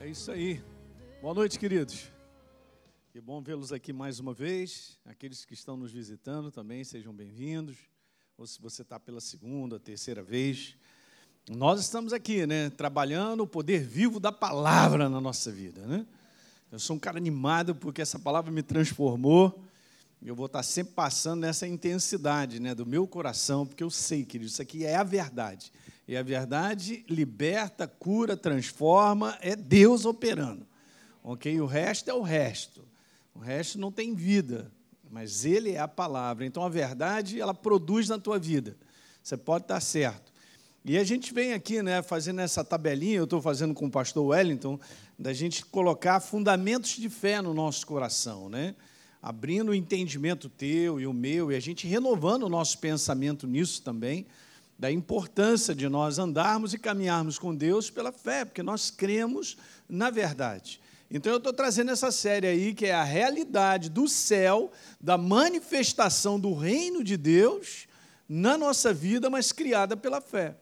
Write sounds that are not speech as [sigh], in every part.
É isso aí. Boa noite, queridos. Que bom vê-los aqui mais uma vez. Aqueles que estão nos visitando também, sejam bem-vindos. Ou se você está pela segunda, terceira vez. Nós estamos aqui, né, trabalhando o poder vivo da palavra na nossa vida, né? Eu sou um cara animado porque essa palavra me transformou. Eu vou estar sempre passando nessa intensidade, né, do meu coração, porque eu sei, que isso aqui é a verdade. E a verdade liberta, cura, transforma, é Deus operando. Ok? O resto é o resto. O resto não tem vida, mas Ele é a palavra. Então a verdade, ela produz na tua vida. Você pode estar certo. E a gente vem aqui, né, fazendo essa tabelinha, eu estou fazendo com o pastor Wellington, da gente colocar fundamentos de fé no nosso coração, né? Abrindo o entendimento teu e o meu, e a gente renovando o nosso pensamento nisso também da importância de nós andarmos e caminharmos com Deus pela fé, porque nós cremos na verdade. Então eu estou trazendo essa série aí, que é a realidade do céu, da manifestação do reino de Deus na nossa vida, mas criada pela fé.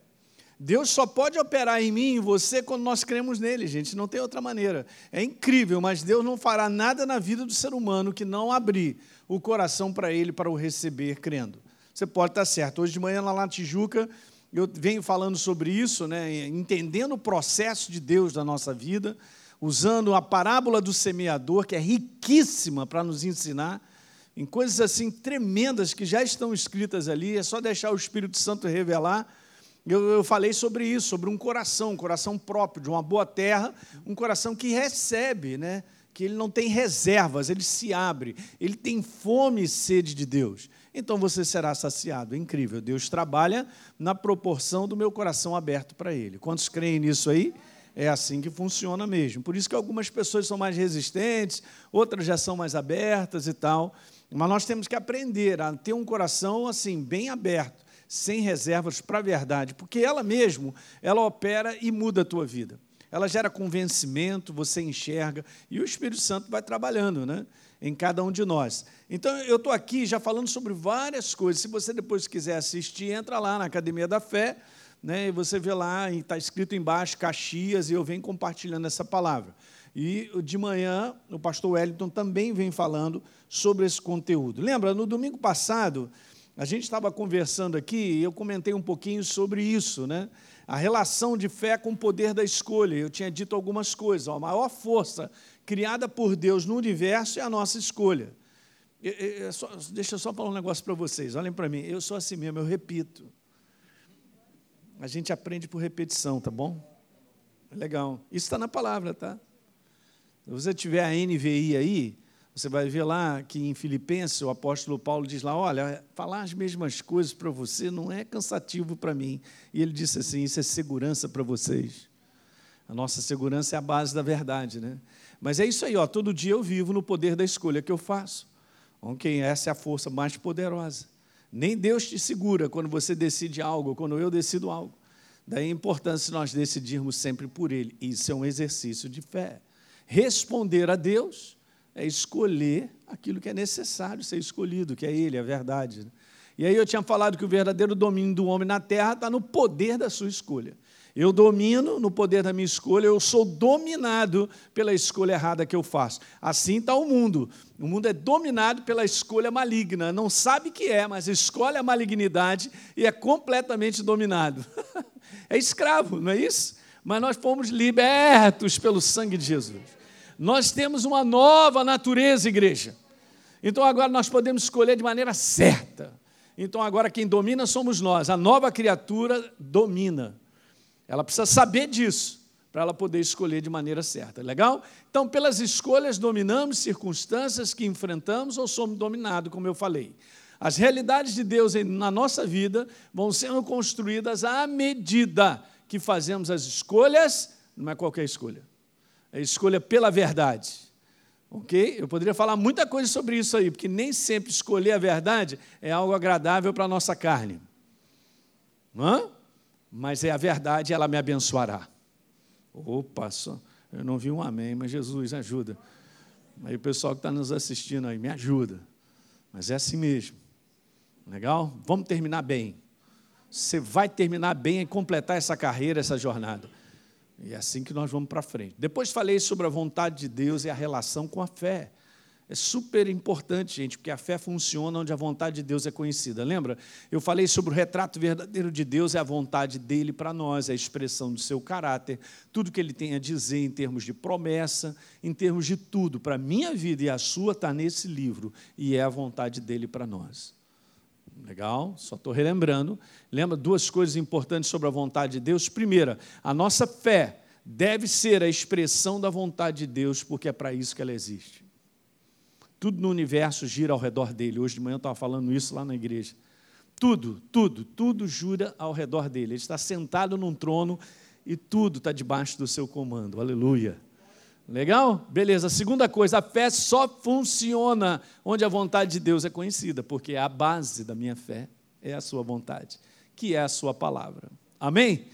Deus só pode operar em mim e em você quando nós cremos nele, gente, não tem outra maneira. É incrível, mas Deus não fará nada na vida do ser humano que não abrir o coração para ele, para o receber crendo você pode estar certo. Hoje de manhã lá na Tijuca, eu venho falando sobre isso, né, entendendo o processo de Deus na nossa vida, usando a parábola do semeador, que é riquíssima para nos ensinar, em coisas assim tremendas que já estão escritas ali, é só deixar o Espírito Santo revelar. Eu, eu, falei sobre isso, sobre um coração, um coração próprio, de uma boa terra, um coração que recebe, né? que ele não tem reservas, ele se abre, ele tem fome e sede de Deus então você será saciado. É incrível. Deus trabalha na proporção do meu coração aberto para Ele. Quantos creem nisso aí? É assim que funciona mesmo. Por isso que algumas pessoas são mais resistentes, outras já são mais abertas e tal. Mas nós temos que aprender a ter um coração assim, bem aberto, sem reservas para a verdade, porque ela mesmo, ela opera e muda a tua vida. Ela gera convencimento, você enxerga, e o Espírito Santo vai trabalhando, né? Em cada um de nós. Então, eu estou aqui já falando sobre várias coisas. Se você depois quiser assistir, entra lá na Academia da Fé, né, e você vê lá, está escrito embaixo, Caxias, e eu venho compartilhando essa palavra. E de manhã, o pastor Wellington também vem falando sobre esse conteúdo. Lembra, no domingo passado, a gente estava conversando aqui e eu comentei um pouquinho sobre isso, né? A relação de fé com o poder da escolha. Eu tinha dito algumas coisas. A maior força criada por Deus no universo é a nossa escolha. Eu, eu, só, deixa eu só falar um negócio para vocês. Olhem para mim, eu sou assim mesmo, eu repito. A gente aprende por repetição, tá bom? Legal. Isso está na palavra, tá? Se você tiver a NVI aí, você vai ver lá que em Filipenses o apóstolo Paulo diz lá: Olha, falar as mesmas coisas para você não é cansativo para mim. E ele disse assim: Isso é segurança para vocês. A nossa segurança é a base da verdade, né? Mas é isso aí, ó, todo dia eu vivo no poder da escolha que eu faço. Ok, essa é a força mais poderosa. Nem Deus te segura quando você decide algo, quando eu decido algo. Daí a importância de nós decidirmos sempre por Ele. Isso é um exercício de fé. Responder a Deus é escolher aquilo que é necessário ser escolhido, que é Ele, a verdade. Né? E aí eu tinha falado que o verdadeiro domínio do homem na terra está no poder da sua escolha. Eu domino no poder da minha escolha, eu sou dominado pela escolha errada que eu faço. Assim está o mundo. O mundo é dominado pela escolha maligna. Não sabe que é, mas escolhe a malignidade e é completamente dominado. [laughs] é escravo, não é isso? Mas nós fomos libertos pelo sangue de Jesus. Nós temos uma nova natureza, igreja. Então agora nós podemos escolher de maneira certa. Então agora quem domina somos nós. A nova criatura domina. Ela precisa saber disso para ela poder escolher de maneira certa. Legal? Então, pelas escolhas, dominamos circunstâncias que enfrentamos ou somos dominados, como eu falei. As realidades de Deus na nossa vida vão sendo construídas à medida que fazemos as escolhas, não é qualquer escolha, é escolha pela verdade. Ok? Eu poderia falar muita coisa sobre isso aí, porque nem sempre escolher a verdade é algo agradável para a nossa carne. Não? Mas é a verdade, ela me abençoará. Opa, só, eu não vi um amém, mas Jesus ajuda. Aí o pessoal que está nos assistindo aí, me ajuda. Mas é assim mesmo. Legal? Vamos terminar bem. Você vai terminar bem e completar essa carreira, essa jornada. E é assim que nós vamos para frente. Depois falei sobre a vontade de Deus e a relação com a fé. É super importante, gente, porque a fé funciona onde a vontade de Deus é conhecida. Lembra? Eu falei sobre o retrato verdadeiro de Deus é a vontade dele para nós, é a expressão do seu caráter, tudo que ele tem a dizer em termos de promessa, em termos de tudo, para a minha vida e a sua, está nesse livro, e é a vontade dele para nós. Legal? Só estou relembrando. Lembra duas coisas importantes sobre a vontade de Deus? Primeira, a nossa fé deve ser a expressão da vontade de Deus, porque é para isso que ela existe. Tudo no universo gira ao redor dele. Hoje de manhã eu estava falando isso lá na igreja. Tudo, tudo, tudo jura ao redor dele. Ele está sentado num trono e tudo está debaixo do seu comando. Aleluia. Legal? Beleza. Segunda coisa, a fé só funciona onde a vontade de Deus é conhecida, porque a base da minha fé é a sua vontade, que é a sua palavra. Amém?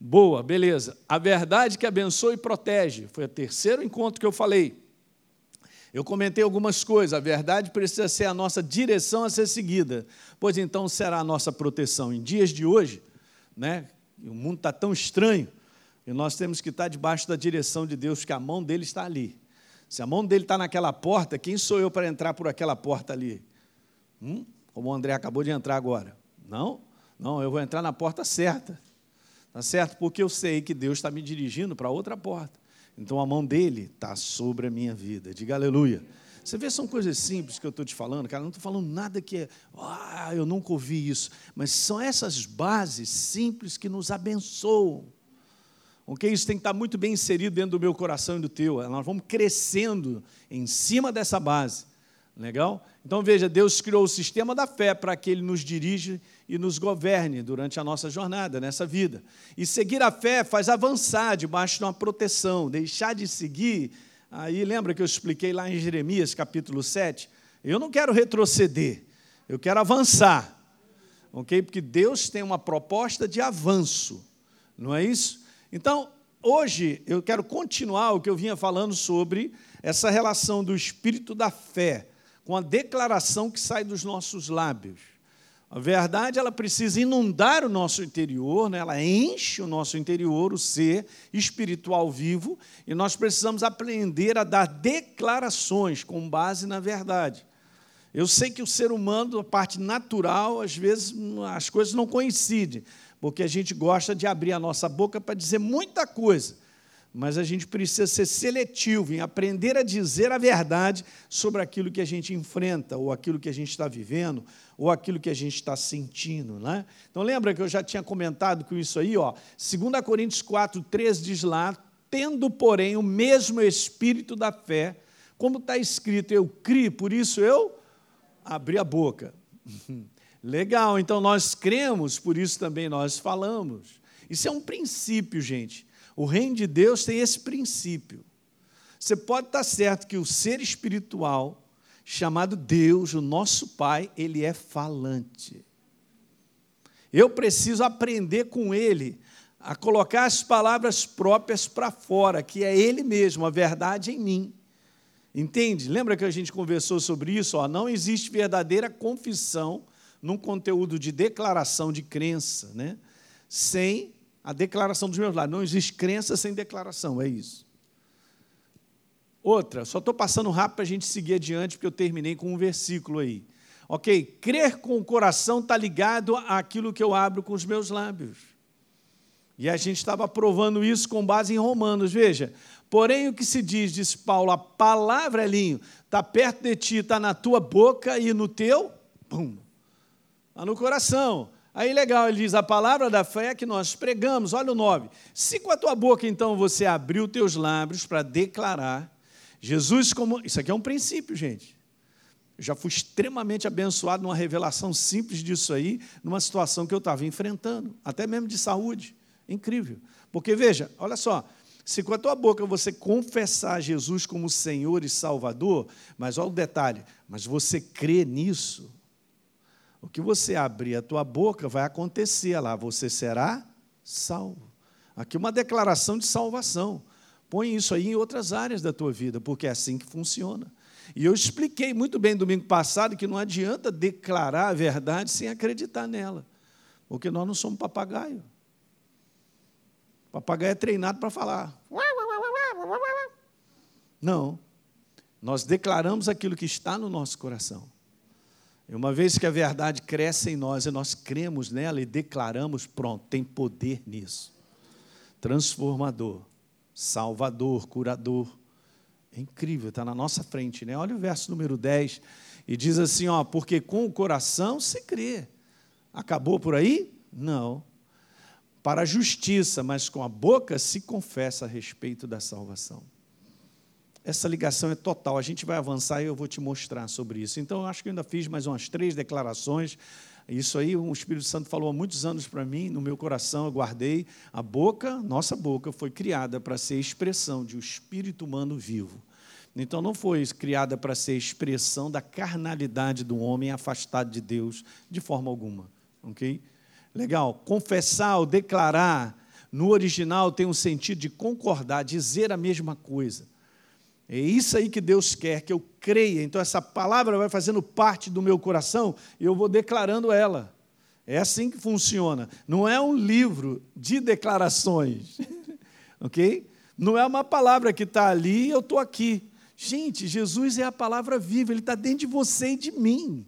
Boa, beleza. A verdade que abençoa e protege. Foi o terceiro encontro que eu falei. Eu comentei algumas coisas. A verdade precisa ser a nossa direção a ser seguida, pois então será a nossa proteção. Em dias de hoje, né, o mundo está tão estranho, e nós temos que estar debaixo da direção de Deus, que a mão dele está ali. Se a mão dele está naquela porta, quem sou eu para entrar por aquela porta ali? Hum? Como o André acabou de entrar agora. Não, não, eu vou entrar na porta certa. Tá certo? Porque eu sei que Deus está me dirigindo para outra porta. Então a mão dele está sobre a minha vida. Diga aleluia. Você vê, são coisas simples que eu estou te falando, cara. Não estou falando nada que é, ah, eu nunca ouvi isso. Mas são essas bases simples que nos abençoam. Ok? Isso tem que estar muito bem inserido dentro do meu coração e do teu. Nós vamos crescendo em cima dessa base. Legal? Então veja, Deus criou o sistema da fé para que ele nos dirija e nos governe durante a nossa jornada, nessa vida. E seguir a fé faz avançar debaixo de uma proteção, deixar de seguir. Aí lembra que eu expliquei lá em Jeremias capítulo 7? Eu não quero retroceder, eu quero avançar. Ok? Porque Deus tem uma proposta de avanço, não é isso? Então, hoje eu quero continuar o que eu vinha falando sobre essa relação do espírito da fé com a declaração que sai dos nossos lábios. A verdade, ela precisa inundar o nosso interior, né? ela enche o nosso interior, o ser espiritual vivo, e nós precisamos aprender a dar declarações com base na verdade. Eu sei que o ser humano, a parte natural, às vezes as coisas não coincidem, porque a gente gosta de abrir a nossa boca para dizer muita coisa mas a gente precisa ser seletivo em aprender a dizer a verdade sobre aquilo que a gente enfrenta, ou aquilo que a gente está vivendo, ou aquilo que a gente está sentindo. Né? Então, lembra que eu já tinha comentado com isso aí? Ó, 2 Coríntios 4, 3 diz lá: tendo, porém, o mesmo espírito da fé, como está escrito, eu criei, por isso eu abri a boca. [laughs] Legal, então nós cremos, por isso também nós falamos. Isso é um princípio, gente. O reino de Deus tem esse princípio. Você pode estar certo que o ser espiritual, chamado Deus, o nosso Pai, ele é falante. Eu preciso aprender com ele a colocar as palavras próprias para fora, que é ele mesmo, a verdade em mim. Entende? Lembra que a gente conversou sobre isso? Ó, não existe verdadeira confissão num conteúdo de declaração de crença, né? sem a declaração dos meus lábios. Não existe crença sem declaração, é isso. Outra, só estou passando rápido para a gente seguir adiante, porque eu terminei com um versículo aí. Ok? Crer com o coração está ligado àquilo que eu abro com os meus lábios. E a gente estava provando isso com base em Romanos. Veja, porém o que se diz, diz Paulo, a palavra, Elinho, está perto de ti, está na tua boca e no teu, pum, está no coração. Aí legal, ele diz: a palavra da fé que nós pregamos, olha o 9. Se com a tua boca então você abriu teus lábios para declarar Jesus como. Isso aqui é um princípio, gente. Eu já fui extremamente abençoado numa revelação simples disso aí, numa situação que eu estava enfrentando, até mesmo de saúde. Incrível. Porque veja, olha só, se com a tua boca você confessar Jesus como Senhor e Salvador, mas olha o detalhe, mas você crê nisso, o que você abrir a tua boca vai acontecer lá, você será salvo. Aqui uma declaração de salvação. Põe isso aí em outras áreas da tua vida, porque é assim que funciona. E eu expliquei muito bem domingo passado que não adianta declarar a verdade sem acreditar nela, porque nós não somos papagaio. papagaio é treinado para falar. Não. Nós declaramos aquilo que está no nosso coração. Uma vez que a verdade cresce em nós e nós cremos nela e declaramos, pronto, tem poder nisso. Transformador, salvador, curador. É incrível, está na nossa frente, né? Olha o verso número 10 e diz assim: ó, porque com o coração se crê. Acabou por aí? Não. Para a justiça, mas com a boca se confessa a respeito da salvação. Essa ligação é total. A gente vai avançar e eu vou te mostrar sobre isso. Então, eu acho que ainda fiz mais umas três declarações. Isso aí, o Espírito Santo falou há muitos anos para mim, no meu coração eu guardei. A boca, nossa boca, foi criada para ser expressão de um espírito humano vivo. Então, não foi criada para ser expressão da carnalidade do homem afastado de Deus de forma alguma. Ok? Legal. Confessar ou declarar, no original, tem um sentido de concordar, dizer a mesma coisa. É isso aí que Deus quer, que eu creia. Então, essa palavra vai fazendo parte do meu coração e eu vou declarando ela. É assim que funciona. Não é um livro de declarações, [laughs] ok? Não é uma palavra que está ali e eu estou aqui. Gente, Jesus é a palavra viva, Ele está dentro de você e de mim.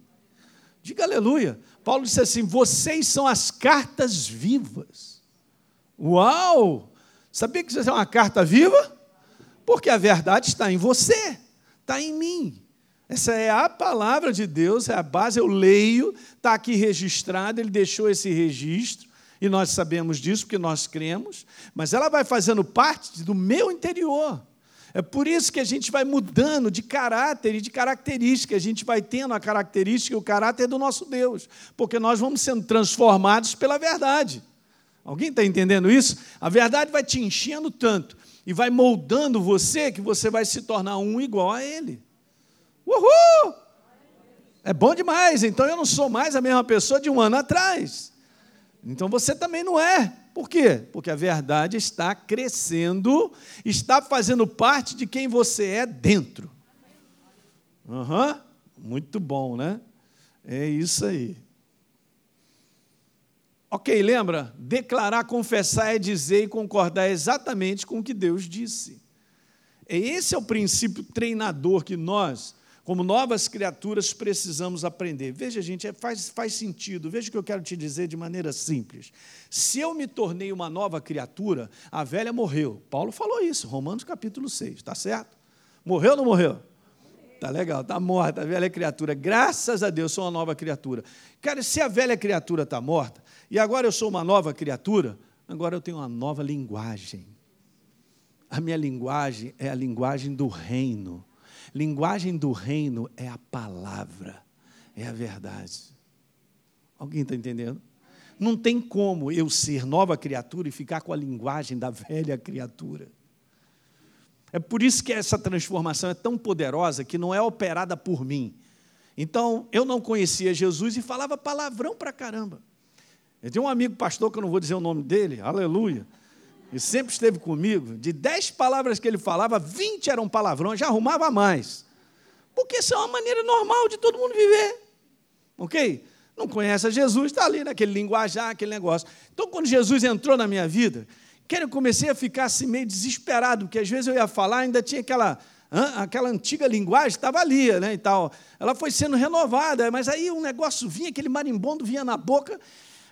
Diga aleluia. Paulo disse assim: vocês são as cartas vivas. Uau! Sabia que você é uma carta viva? Porque a verdade está em você, está em mim. Essa é a palavra de Deus, é a base, eu leio, está aqui registrado, ele deixou esse registro, e nós sabemos disso porque nós cremos, mas ela vai fazendo parte do meu interior. É por isso que a gente vai mudando de caráter e de característica, a gente vai tendo a característica e o caráter do nosso Deus, porque nós vamos sendo transformados pela verdade. Alguém está entendendo isso? A verdade vai te enchendo tanto e vai moldando você que você vai se tornar um igual a Ele. Uhul! É bom demais, então eu não sou mais a mesma pessoa de um ano atrás. Então você também não é. Por quê? Porque a verdade está crescendo, está fazendo parte de quem você é dentro. Uhum. Muito bom, né? É isso aí. Ok, lembra? Declarar, confessar é dizer e concordar exatamente com o que Deus disse. Esse é o princípio treinador que nós, como novas criaturas, precisamos aprender. Veja, gente, é, faz, faz sentido. Veja o que eu quero te dizer de maneira simples. Se eu me tornei uma nova criatura, a velha morreu. Paulo falou isso, Romanos capítulo 6, está certo? Morreu ou não morreu? Tá legal, tá morta a velha criatura. Graças a Deus, sou uma nova criatura. Cara, se a velha criatura está morta, e agora eu sou uma nova criatura, agora eu tenho uma nova linguagem. A minha linguagem é a linguagem do reino. Linguagem do reino é a palavra, é a verdade. Alguém está entendendo? Não tem como eu ser nova criatura e ficar com a linguagem da velha criatura. É por isso que essa transformação é tão poderosa que não é operada por mim. Então, eu não conhecia Jesus e falava palavrão para caramba. Eu tinha um amigo pastor, que eu não vou dizer o nome dele, aleluia, e sempre esteve comigo. De dez palavras que ele falava, vinte eram palavrões, já arrumava mais. Porque isso é uma maneira normal de todo mundo viver. Ok? Não conhece a Jesus, está ali naquele linguajar, aquele negócio. Então, quando Jesus entrou na minha vida, eu comecei a ficar assim meio desesperado, porque às vezes eu ia falar, ainda tinha aquela aquela antiga linguagem estava ali, né, e tal. Ela foi sendo renovada, mas aí um negócio vinha, aquele marimbondo vinha na boca,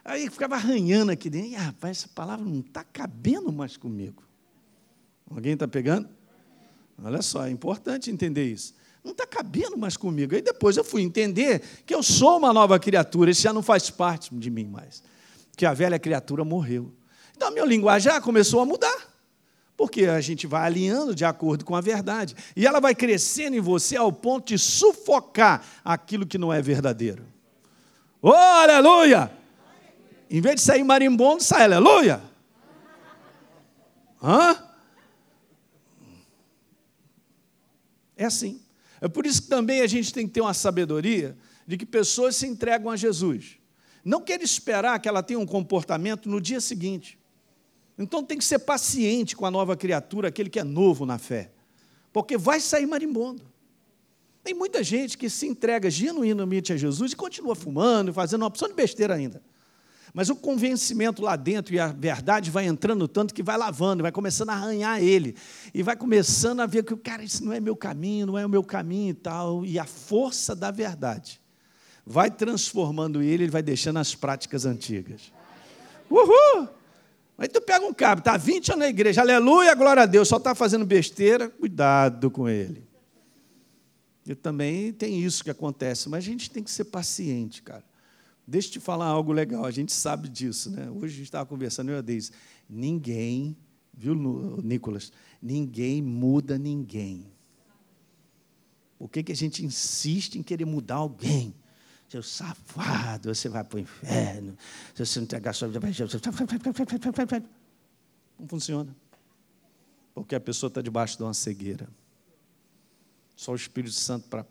Aí ficava arranhando aqui dentro. E, ah, rapaz, essa palavra não está cabendo mais comigo. Alguém está pegando? Olha só, é importante entender isso. Não está cabendo mais comigo. Aí depois eu fui entender que eu sou uma nova criatura, isso já não faz parte de mim mais. Que a velha criatura morreu. Então a minha linguagem já começou a mudar. Porque a gente vai alinhando de acordo com a verdade. E ela vai crescendo em você ao ponto de sufocar aquilo que não é verdadeiro. Oh, aleluia! Em vez de sair marimbondo, sai aleluia. Hã? É assim. É por isso que também a gente tem que ter uma sabedoria de que pessoas se entregam a Jesus. Não quer esperar que ela tenha um comportamento no dia seguinte. Então tem que ser paciente com a nova criatura, aquele que é novo na fé. Porque vai sair marimbondo. Tem muita gente que se entrega genuinamente a Jesus e continua fumando, fazendo uma opção de besteira ainda. Mas o convencimento lá dentro e a verdade vai entrando tanto que vai lavando, vai começando a arranhar ele. E vai começando a ver que, cara, isso não é meu caminho, não é o meu caminho e tal. E a força da verdade vai transformando ele, ele vai deixando as práticas antigas. Uhul! Aí tu pega um cabo, está 20 anos na igreja, aleluia, glória a Deus, só está fazendo besteira, cuidado com ele. E também tem isso que acontece, mas a gente tem que ser paciente, cara. Deixa eu te falar algo legal, a gente sabe disso, né? Hoje a gente estava conversando, eu e Deise. Ninguém, viu, Nicolas? Ninguém muda ninguém. Por que, que a gente insiste em querer mudar alguém? Seu safado, você vai para o inferno. Se você não entregar sua vida Não funciona. Porque a pessoa está debaixo de uma cegueira. Só o Espírito Santo para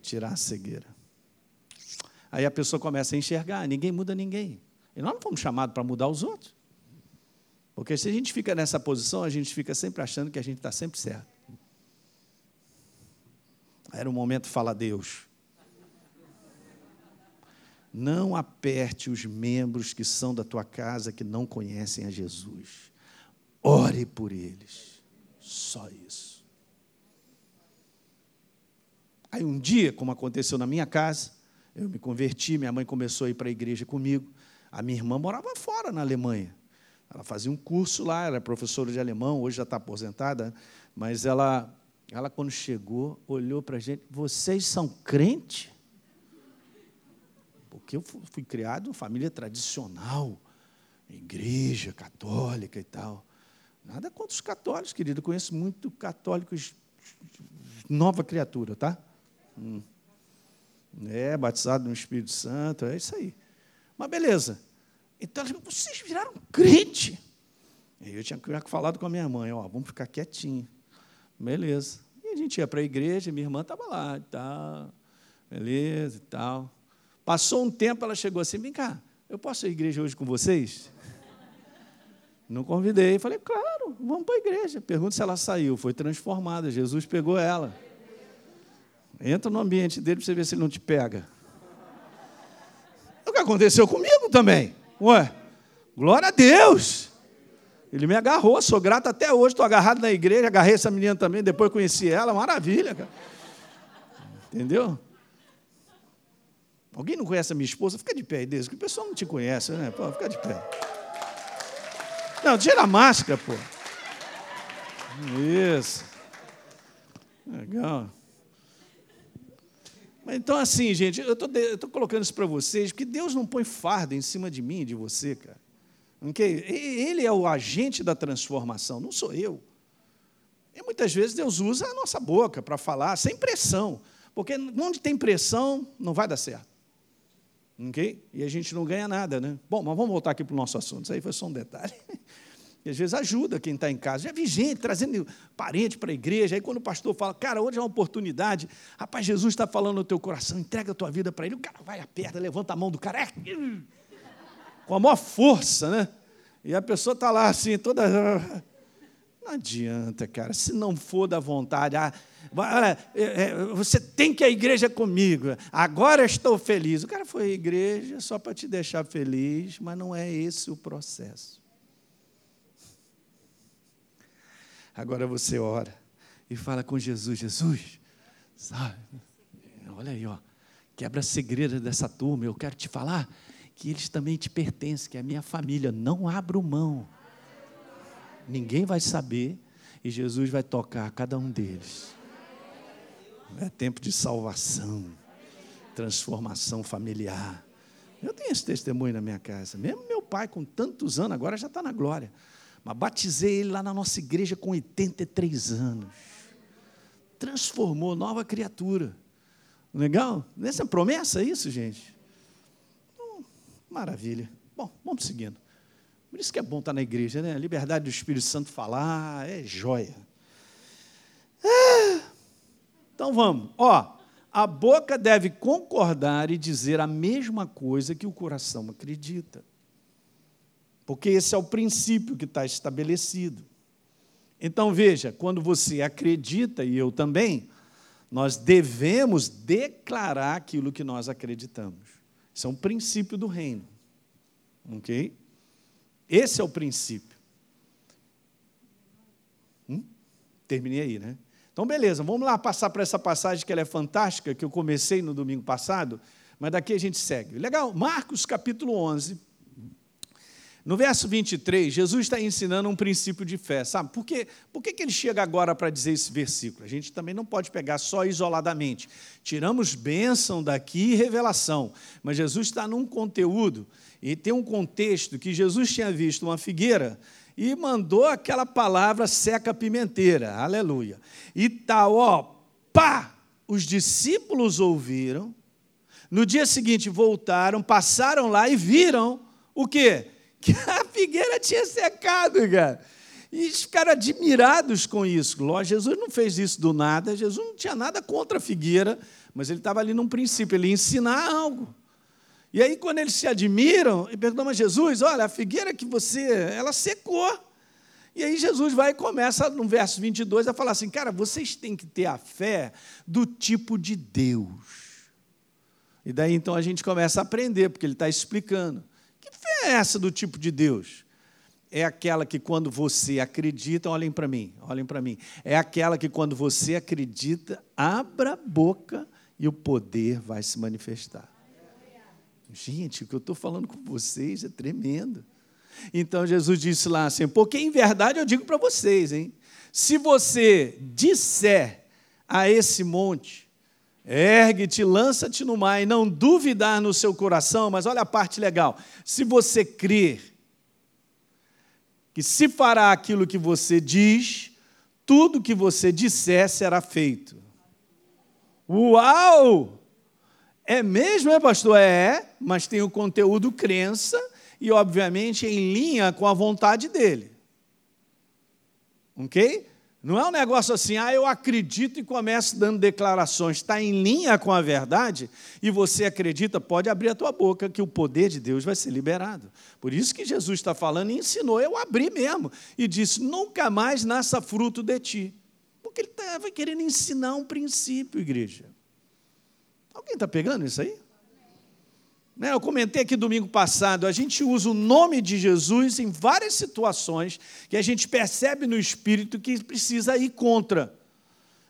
tirar a cegueira. Aí a pessoa começa a enxergar, ninguém muda ninguém. E nós não fomos chamados para mudar os outros. Porque se a gente fica nessa posição, a gente fica sempre achando que a gente está sempre certo. Era o momento fala Deus. Não aperte os membros que são da tua casa que não conhecem a Jesus. Ore por eles. Só isso. Aí um dia, como aconteceu na minha casa, eu me converti, minha mãe começou a ir para a igreja comigo. A minha irmã morava fora na Alemanha. Ela fazia um curso lá, era professora de alemão, hoje já está aposentada, mas ela, ela quando chegou, olhou para a gente, vocês são crente? Porque eu fui criado em família tradicional, igreja católica e tal. Nada contra os católicos, querido. Eu conheço muito católicos, nova criatura, tá? Hum. É, batizado no Espírito Santo, é isso aí. Mas beleza. Então, vocês viraram crente. Eu tinha falado com a minha mãe, ó, vamos ficar quietinho. Beleza. E a gente ia para a igreja, minha irmã estava lá e tal. Beleza e tal. Passou um tempo, ela chegou assim, vem cá, eu posso ir à igreja hoje com vocês? [laughs] Não convidei. Falei, claro, vamos para a igreja. Pergunta se ela saiu. Foi transformada. Jesus pegou ela. Entra no ambiente dele para você ver se ele não te pega. É o que aconteceu comigo também. Ué, glória a Deus. Ele me agarrou, sou grato até hoje, estou agarrado na igreja, agarrei essa menina também, depois conheci ela, maravilha, cara. Entendeu? Alguém não conhece a minha esposa? Fica de pé aí, Deus, que o pessoal não te conhece, né? Pô, fica de pé. Não, tira a máscara, pô. Isso. Legal. Então, assim, gente, eu estou colocando isso para vocês, porque Deus não põe farda em cima de mim e de você, cara. Okay? Ele é o agente da transformação, não sou eu. E muitas vezes Deus usa a nossa boca para falar sem pressão, porque onde tem pressão, não vai dar certo. Okay? E a gente não ganha nada, né? Bom, mas vamos voltar aqui para o nosso assunto. Isso aí foi só um detalhe. [laughs] E às vezes ajuda quem está em casa. Já vi gente trazendo parente para a igreja. Aí quando o pastor fala, cara, hoje é uma oportunidade. Rapaz, Jesus está falando no teu coração, entrega a tua vida para ele. O cara vai, aperta, levanta a mão do cara. É, com a maior força, né? E a pessoa está lá assim, toda. Não adianta, cara. Se não for da vontade, ah, é, é, você tem que ir à igreja comigo. Agora estou feliz. O cara foi à igreja só para te deixar feliz, mas não é esse o processo. Agora você ora e fala com Jesus: Jesus, sabe? Olha aí, ó. Quebra a segredo dessa turma. Eu quero te falar que eles também te pertencem, que é a minha família. Não abro mão. Ninguém vai saber e Jesus vai tocar cada um deles. É tempo de salvação, transformação familiar. Eu tenho esse testemunho na minha casa. Mesmo meu pai, com tantos anos, agora já está na glória. Mas batizei ele lá na nossa igreja com 83 anos. Transformou, nova criatura. Legal? Essa é promessa, isso, gente? Hum, maravilha. Bom, vamos seguindo. Por isso que é bom estar na igreja, né? Liberdade do Espírito Santo falar é joia. É. Então vamos. Ó, a boca deve concordar e dizer a mesma coisa que o coração acredita porque esse é o princípio que está estabelecido. Então veja, quando você acredita, e eu também, nós devemos declarar aquilo que nós acreditamos. Isso é um princípio do reino. Ok? Esse é o princípio. Hum? Terminei aí, né? Então, beleza, vamos lá passar para essa passagem que ela é fantástica, que eu comecei no domingo passado, mas daqui a gente segue. Legal, Marcos capítulo 11. No verso 23, Jesus está ensinando um princípio de fé, sabe? Por, quê? Por que, que ele chega agora para dizer esse versículo? A gente também não pode pegar só isoladamente. Tiramos bênção daqui e revelação, mas Jesus está num conteúdo e tem um contexto que Jesus tinha visto uma figueira e mandou aquela palavra seca pimenteira, aleluia. E tal, ó, pá! Os discípulos ouviram, no dia seguinte voltaram, passaram lá e viram o quê? Que a figueira tinha secado, cara. E eles ficaram admirados com isso. Lógico, Jesus não fez isso do nada, Jesus não tinha nada contra a figueira, mas ele estava ali num princípio, ele ia ensinar algo. E aí, quando eles se admiram, e perguntam a Jesus: olha, a figueira que você, ela secou. E aí Jesus vai e começa, no verso 22, a falar assim: cara, vocês têm que ter a fé do tipo de Deus. E daí então a gente começa a aprender, porque ele está explicando. É essa do tipo de Deus? É aquela que quando você acredita, olhem para mim, olhem para mim. É aquela que quando você acredita, abra a boca e o poder vai se manifestar. Gente, o que eu estou falando com vocês é tremendo. Então Jesus disse lá assim: porque em verdade eu digo para vocês, hein? Se você disser a esse monte, ergue-te, lança-te no mar e não duvidar no seu coração, mas olha a parte legal: se você crer que se fará aquilo que você diz, tudo que você disser será feito. Uau! É mesmo, é, pastor? É, mas tem o conteúdo crença e, obviamente, em linha com a vontade dele. Ok? Não é um negócio assim, ah, eu acredito e começo dando declarações. Está em linha com a verdade e você acredita, pode abrir a tua boca que o poder de Deus vai ser liberado. Por isso que Jesus está falando e ensinou, eu abri mesmo. E disse: nunca mais nasça fruto de ti. Porque ele estava querendo ensinar um princípio, igreja. Alguém está pegando isso aí? Né, eu comentei aqui domingo passado, a gente usa o nome de Jesus em várias situações que a gente percebe no espírito que precisa ir contra.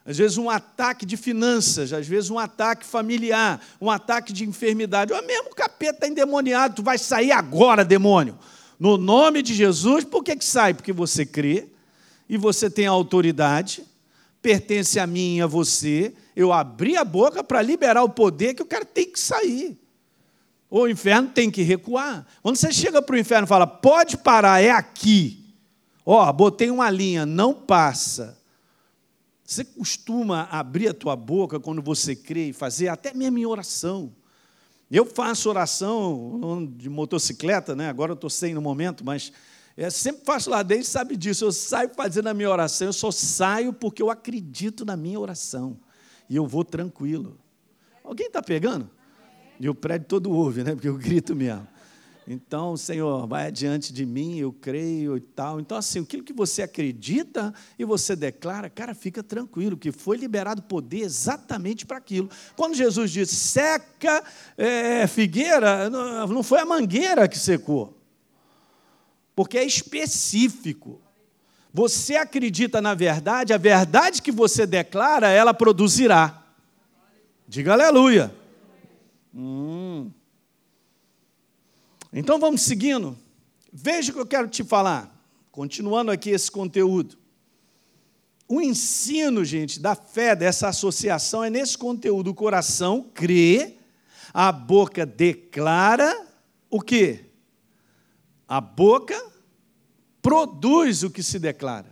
Às vezes um ataque de finanças, às vezes um ataque familiar, um ataque de enfermidade. Ou mesmo o capeta endemoniado, tu vai sair agora, demônio. No nome de Jesus, por que, que sai? Porque você crê e você tem autoridade, pertence a mim e a você, eu abri a boca para liberar o poder que o cara tem que sair. O inferno tem que recuar. Quando você chega para o inferno e fala, pode parar, é aqui. Ó, botei uma linha, não passa. Você costuma abrir a tua boca quando você crê e fazer, até mesmo em oração. Eu faço oração de motocicleta, né? agora eu estou sem no momento, mas é, sempre faço lá dentro, sabe disso. Eu saio fazendo a minha oração, eu só saio porque eu acredito na minha oração e eu vou tranquilo. Alguém está pegando? E o prédio todo ouve, né? Porque eu grito mesmo. Então, Senhor, vai adiante de mim, eu creio e tal. Então, assim, aquilo que você acredita e você declara, cara, fica tranquilo, que foi liberado poder exatamente para aquilo. Quando Jesus disse, seca é, figueira, não foi a mangueira que secou, porque é específico. Você acredita na verdade, a verdade que você declara, ela produzirá. Diga aleluia. Hum. Então vamos seguindo. Veja o que eu quero te falar. Continuando aqui esse conteúdo. O ensino, gente, da fé, dessa associação, é nesse conteúdo. O coração crê, a boca declara o quê? A boca produz o que se declara.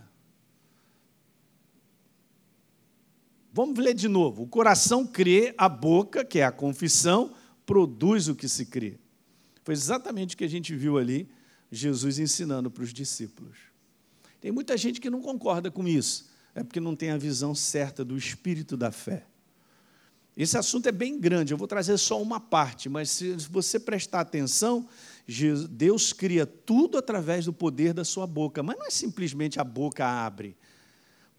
Vamos ler de novo. O coração crê, a boca, que é a confissão, produz o que se crê. Foi exatamente o que a gente viu ali, Jesus ensinando para os discípulos. Tem muita gente que não concorda com isso, é porque não tem a visão certa do espírito da fé. Esse assunto é bem grande, eu vou trazer só uma parte, mas se você prestar atenção, Deus cria tudo através do poder da sua boca, mas não é simplesmente a boca abre,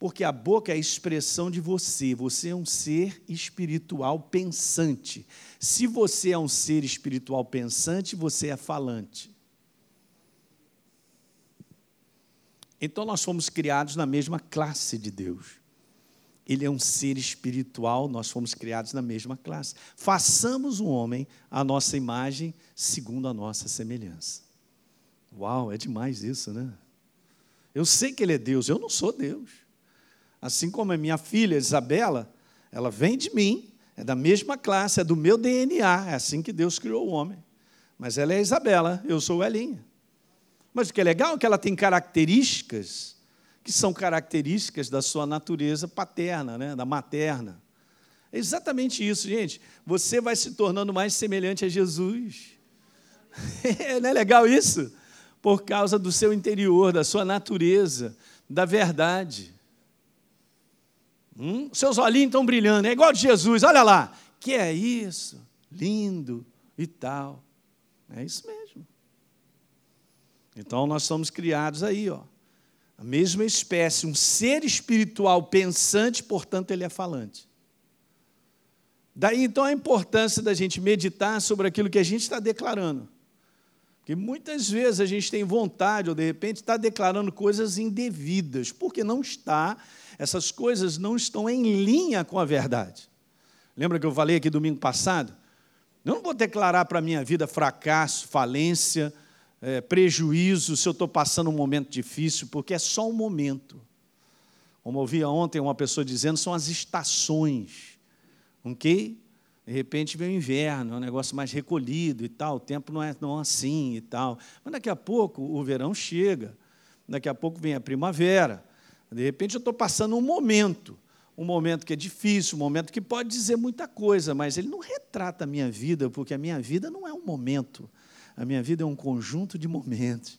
porque a boca é a expressão de você. Você é um ser espiritual pensante. Se você é um ser espiritual pensante, você é falante. Então nós fomos criados na mesma classe de Deus. Ele é um ser espiritual, nós fomos criados na mesma classe. Façamos o um homem à nossa imagem, segundo a nossa semelhança. Uau, é demais isso, né? Eu sei que ele é Deus, eu não sou Deus. Assim como a minha filha Isabela, ela vem de mim, é da mesma classe, é do meu DNA, é assim que Deus criou o homem. Mas ela é Isabela, eu sou Elinha. Mas o que é legal é que ela tem características que são características da sua natureza paterna, né? da materna. É exatamente isso, gente. Você vai se tornando mais semelhante a Jesus. [laughs] Não é legal isso? Por causa do seu interior, da sua natureza, da verdade. Hum? Seus olhinhos estão brilhando, é igual de Jesus, olha lá. Que é isso? Lindo e tal. É isso mesmo. Então nós somos criados aí, ó. A mesma espécie, um ser espiritual pensante, portanto, ele é falante. Daí então a importância da gente meditar sobre aquilo que a gente está declarando. Porque muitas vezes a gente tem vontade, ou de repente está declarando coisas indevidas, porque não está, essas coisas não estão em linha com a verdade. Lembra que eu falei aqui domingo passado? Eu não vou declarar para a minha vida fracasso, falência, é, prejuízo se eu estou passando um momento difícil, porque é só um momento. Como eu ouvia ontem uma pessoa dizendo, são as estações. Ok? De repente vem o inverno, é um negócio mais recolhido e tal, o tempo não é não assim e tal. Mas daqui a pouco o verão chega, daqui a pouco vem a primavera. De repente eu estou passando um momento, um momento que é difícil, um momento que pode dizer muita coisa, mas ele não retrata a minha vida, porque a minha vida não é um momento. A minha vida é um conjunto de momentos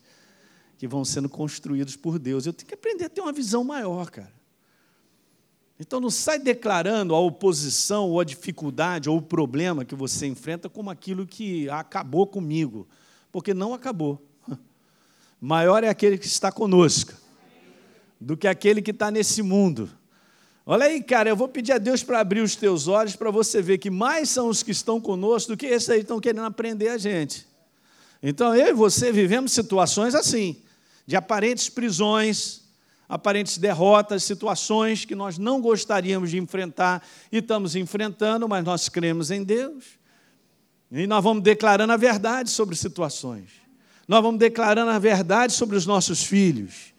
que vão sendo construídos por Deus. Eu tenho que aprender a ter uma visão maior, cara. Então não sai declarando a oposição, ou a dificuldade, ou o problema que você enfrenta como aquilo que acabou comigo, porque não acabou. [laughs] Maior é aquele que está conosco do que aquele que está nesse mundo. Olha aí, cara, eu vou pedir a Deus para abrir os teus olhos para você ver que mais são os que estão conosco do que esses aí que estão querendo aprender a gente. Então eu e você vivemos situações assim, de aparentes prisões, aparentes derrotas, situações que nós não gostaríamos de enfrentar e estamos enfrentando, mas nós cremos em Deus. E nós vamos declarando a verdade sobre situações. Nós vamos declarando a verdade sobre os nossos filhos.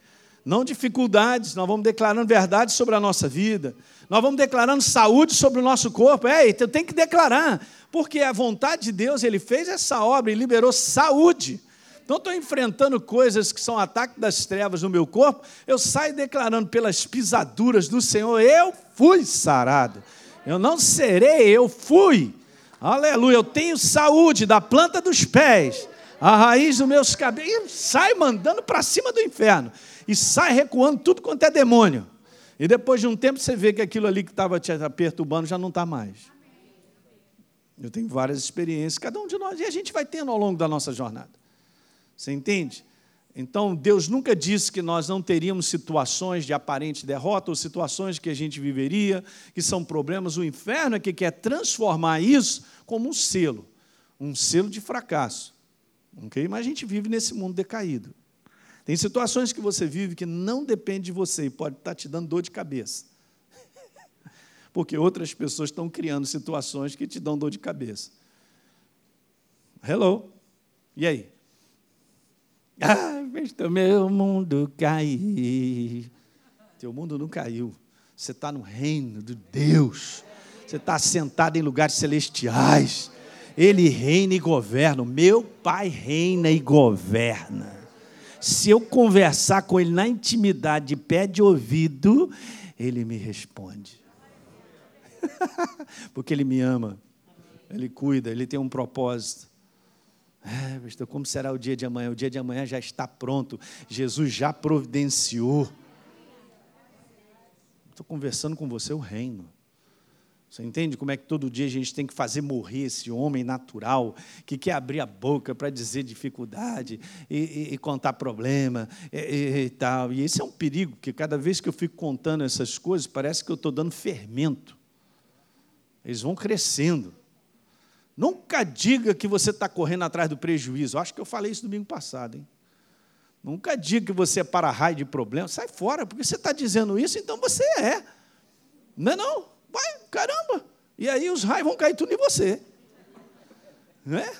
Não dificuldades, nós vamos declarando verdade sobre a nossa vida. Nós vamos declarando saúde sobre o nosso corpo. É, eu tenho que declarar, porque a vontade de Deus, Ele fez essa obra e liberou saúde. Então, estou enfrentando coisas que são ataque das trevas no meu corpo, eu saio declarando pelas pisaduras do Senhor: eu fui sarado. Eu não serei, eu fui. Aleluia, eu tenho saúde da planta dos pés, a raiz dos meus cabelos. Sai mandando para cima do inferno. E sai recuando tudo quanto é demônio. E depois de um tempo você vê que aquilo ali que estava te perturbando já não está mais. Eu tenho várias experiências, cada um de nós, e a gente vai tendo ao longo da nossa jornada. Você entende? Então, Deus nunca disse que nós não teríamos situações de aparente derrota ou situações que a gente viveria, que são problemas. O inferno é que quer transformar isso como um selo, um selo de fracasso. Okay? Mas a gente vive nesse mundo decaído. Tem situações que você vive que não depende de você e pode estar te dando dor de cabeça. [laughs] Porque outras pessoas estão criando situações que te dão dor de cabeça. Hello. E aí? [laughs] Ah, meu mundo cair. Teu mundo não caiu. Você está no reino de Deus. Você está sentado em lugares celestiais. Ele reina e governa. Meu Pai reina e governa se eu conversar com ele na intimidade, de pé de ouvido, ele me responde. [laughs] Porque ele me ama, ele cuida, ele tem um propósito. É, como será o dia de amanhã? O dia de amanhã já está pronto, Jesus já providenciou. Estou conversando com você o reino. Você entende como é que todo dia a gente tem que fazer morrer esse homem natural que quer abrir a boca para dizer dificuldade e, e, e contar problema e, e, tal. E esse é um perigo, porque cada vez que eu fico contando essas coisas, parece que eu estou dando fermento. Eles vão crescendo. Nunca diga que você está correndo atrás do prejuízo. Acho que eu falei isso domingo passado, hein? Nunca diga que você é para-raio de problema. Sai fora, porque você está dizendo isso, então você é. Não é não? Vai, caramba. E aí os raios vão cair tudo em você. Né?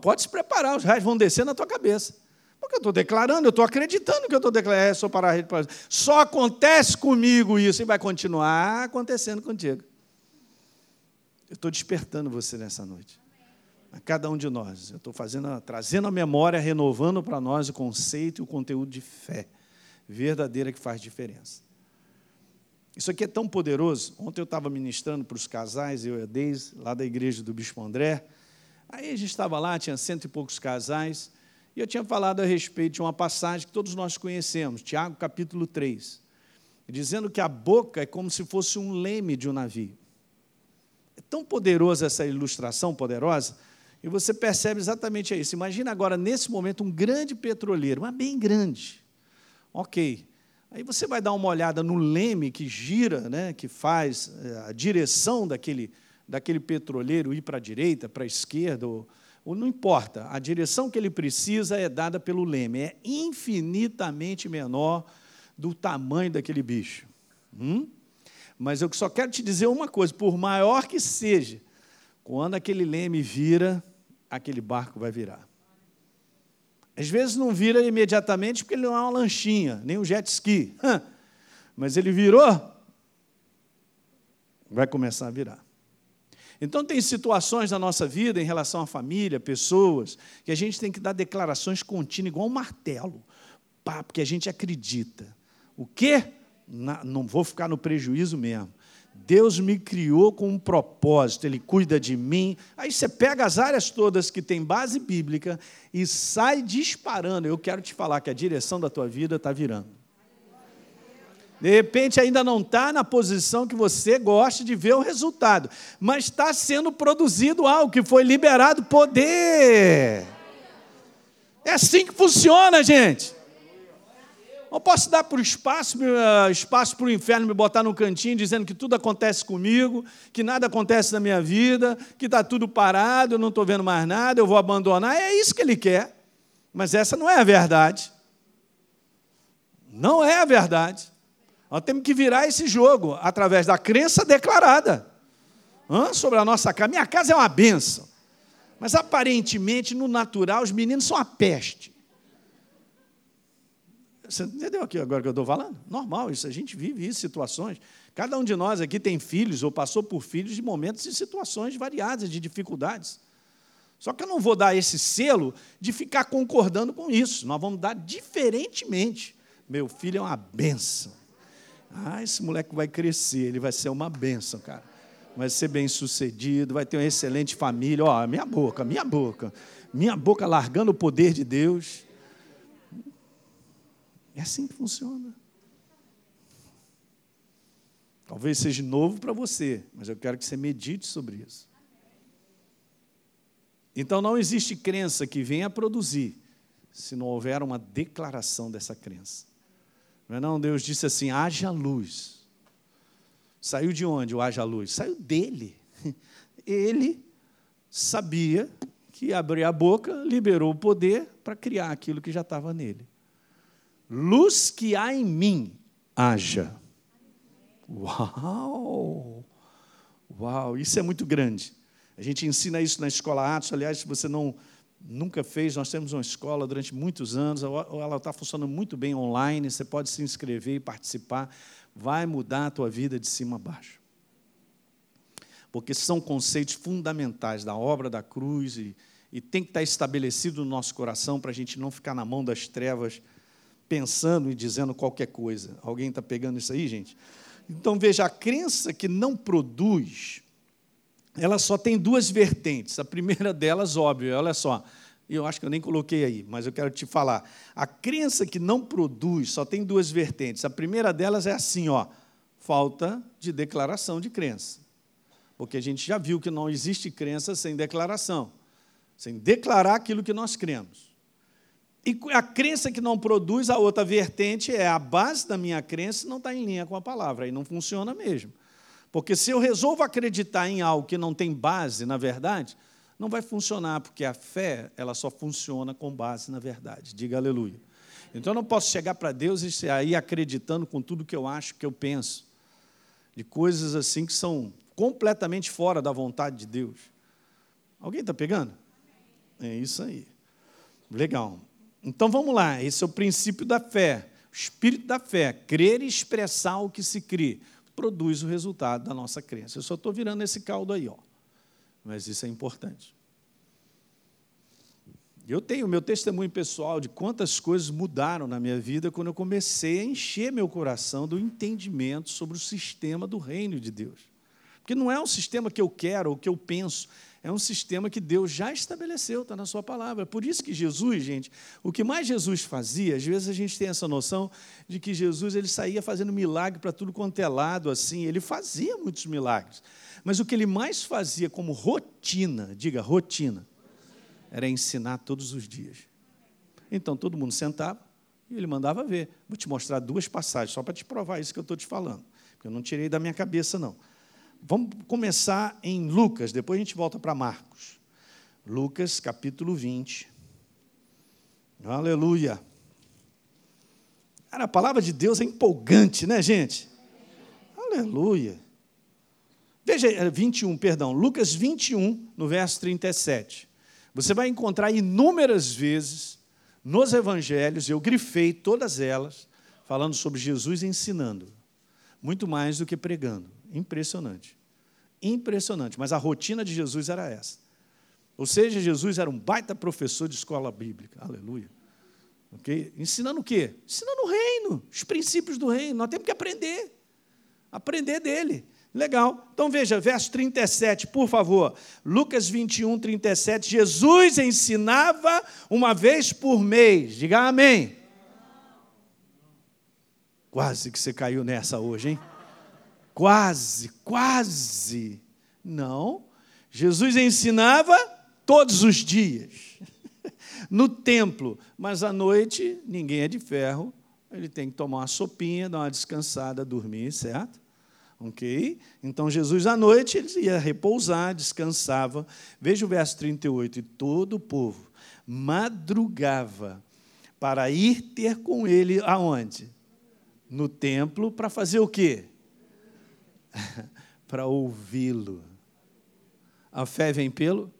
Pode se preparar, os raios vão descer na tua cabeça. Porque eu estou declarando, eu estou acreditando que eu estou declarando. É, sou para a Só acontece comigo isso e vai continuar acontecendo contigo. Eu estou despertando você nessa noite. A cada um de nós. Eu estou fazendo, trazendo a memória, renovando para nós o conceito e o conteúdo de fé verdadeira que faz diferença. Isso aqui é tão poderoso. Ontem eu estava ministrando para os casais, eu e a Deise, lá da igreja do Bispo André. Aí a gente estava lá, tinha cento e poucos casais, e eu tinha falado a respeito de uma passagem que todos nós conhecemos, Tiago capítulo 3, dizendo que a boca é como se fosse um leme de um navio. É tão poderosa essa ilustração, poderosa, e você percebe exatamente isso. Imagina agora, nesse momento, um grande petroleiro, mas bem grande. Ok. Aí você vai dar uma olhada no leme que gira, né, que faz eh, a direção daquele, daquele petroleiro ir para a direita, para a esquerda, ou, ou não importa. A direção que ele precisa é dada pelo leme. É infinitamente menor do tamanho daquele bicho. Hum? Mas eu só quero te dizer uma coisa: por maior que seja, quando aquele leme vira, aquele barco vai virar. Às vezes não vira imediatamente porque ele não é uma lanchinha, nem um jet ski. [laughs] Mas ele virou, vai começar a virar. Então, tem situações na nossa vida, em relação à família, pessoas, que a gente tem que dar declarações contínuas, igual um martelo, pá, porque a gente acredita. O quê? Não vou ficar no prejuízo mesmo. Deus me criou com um propósito, Ele cuida de mim. Aí você pega as áreas todas que tem base bíblica e sai disparando. Eu quero te falar que a direção da tua vida está virando. De repente ainda não está na posição que você gosta de ver o resultado, mas está sendo produzido algo que foi liberado poder. É assim que funciona, gente. Não posso dar para o espaço, eh, espaço para o inferno me botar no cantinho dizendo que tudo acontece comigo, que nada acontece na minha vida, que está tudo parado, eu não estou vendo mais nada, eu vou abandonar. É isso que ele quer. Mas essa não é a verdade. Não é a verdade. Nós temos que virar esse jogo através da crença declarada Hã? sobre a nossa casa. Minha casa é uma benção. Mas aparentemente, no natural, os meninos são a peste. Você entendeu aqui agora que eu estou falando? Normal, isso a gente vive isso, situações. Cada um de nós aqui tem filhos ou passou por filhos de momentos e situações variadas, de dificuldades. Só que eu não vou dar esse selo de ficar concordando com isso. Nós vamos dar diferentemente. Meu filho é uma benção. Ah, esse moleque vai crescer, ele vai ser uma benção, cara. Vai ser bem sucedido, vai ter uma excelente família. Ó, minha boca, minha boca. Minha boca largando o poder de Deus. É assim que funciona. Talvez seja novo para você, mas eu quero que você medite sobre isso. Então não existe crença que venha produzir se não houver uma declaração dessa crença. Não é não? Deus disse assim: haja luz. Saiu de onde o haja luz? Saiu dele. [laughs] Ele sabia que abrir a boca liberou o poder para criar aquilo que já estava nele luz que há em mim, haja. Uau! Uau, isso é muito grande. A gente ensina isso na escola Atos. Aliás, se você não nunca fez, nós temos uma escola durante muitos anos, ela está funcionando muito bem online, você pode se inscrever e participar. Vai mudar a tua vida de cima a baixo. Porque são conceitos fundamentais da obra da cruz e, e tem que estar estabelecido no nosso coração para a gente não ficar na mão das trevas pensando e dizendo qualquer coisa. Alguém está pegando isso aí, gente? Então veja, a crença que não produz, ela só tem duas vertentes. A primeira delas, óbvio, olha só, eu acho que eu nem coloquei aí, mas eu quero te falar. A crença que não produz só tem duas vertentes. A primeira delas é assim, ó, falta de declaração de crença. Porque a gente já viu que não existe crença sem declaração, sem declarar aquilo que nós cremos. E a crença que não produz, a outra vertente é a base da minha crença não está em linha com a palavra, aí não funciona mesmo. Porque se eu resolvo acreditar em algo que não tem base na verdade, não vai funcionar, porque a fé ela só funciona com base na verdade. Diga aleluia. Então eu não posso chegar para Deus e sair acreditando com tudo que eu acho, que eu penso, de coisas assim que são completamente fora da vontade de Deus. Alguém está pegando? É isso aí. Legal. Então vamos lá, esse é o princípio da fé, o espírito da fé, crer e expressar o que se crê, produz o resultado da nossa crença. Eu só estou virando esse caldo aí, ó. Mas isso é importante. Eu tenho meu testemunho pessoal de quantas coisas mudaram na minha vida quando eu comecei a encher meu coração do entendimento sobre o sistema do reino de Deus. Porque não é um sistema que eu quero ou que eu penso, é um sistema que Deus já estabeleceu, está na Sua palavra. Por isso que Jesus, gente, o que mais Jesus fazia, às vezes a gente tem essa noção de que Jesus ele saía fazendo milagre para tudo quanto é lado, assim, ele fazia muitos milagres. Mas o que ele mais fazia como rotina, diga rotina, era ensinar todos os dias. Então todo mundo sentava e ele mandava ver. Vou te mostrar duas passagens, só para te provar isso que eu estou te falando. Porque eu não tirei da minha cabeça, não. Vamos começar em Lucas, depois a gente volta para Marcos. Lucas, capítulo 20. Aleluia. Cara, a palavra de Deus é empolgante, né, gente? Aleluia. Veja, 21, eh, perdão, Lucas 21, no verso 37. Você vai encontrar inúmeras vezes nos evangelhos, eu grifei todas elas, falando sobre Jesus ensinando, muito mais do que pregando. Impressionante. Impressionante. Mas a rotina de Jesus era essa. Ou seja, Jesus era um baita professor de escola bíblica. Aleluia. Okay? Ensinando o quê? Ensinando o reino, os princípios do reino. Nós temos que aprender. Aprender dele. Legal. Então veja, verso 37, por favor. Lucas 21, 37. Jesus ensinava uma vez por mês. Diga amém. Quase que você caiu nessa hoje, hein? Quase, quase. Não. Jesus ensinava todos os dias. [laughs] No templo. Mas à noite, ninguém é de ferro. Ele tem que tomar uma sopinha, dar uma descansada, dormir, certo? Ok? Então Jesus à noite ele ia repousar, descansava. Veja o verso 38. E todo o povo madrugava para ir ter com ele aonde? No templo, para fazer o quê? [laughs] para ouvi-lo. A fé vem pelo?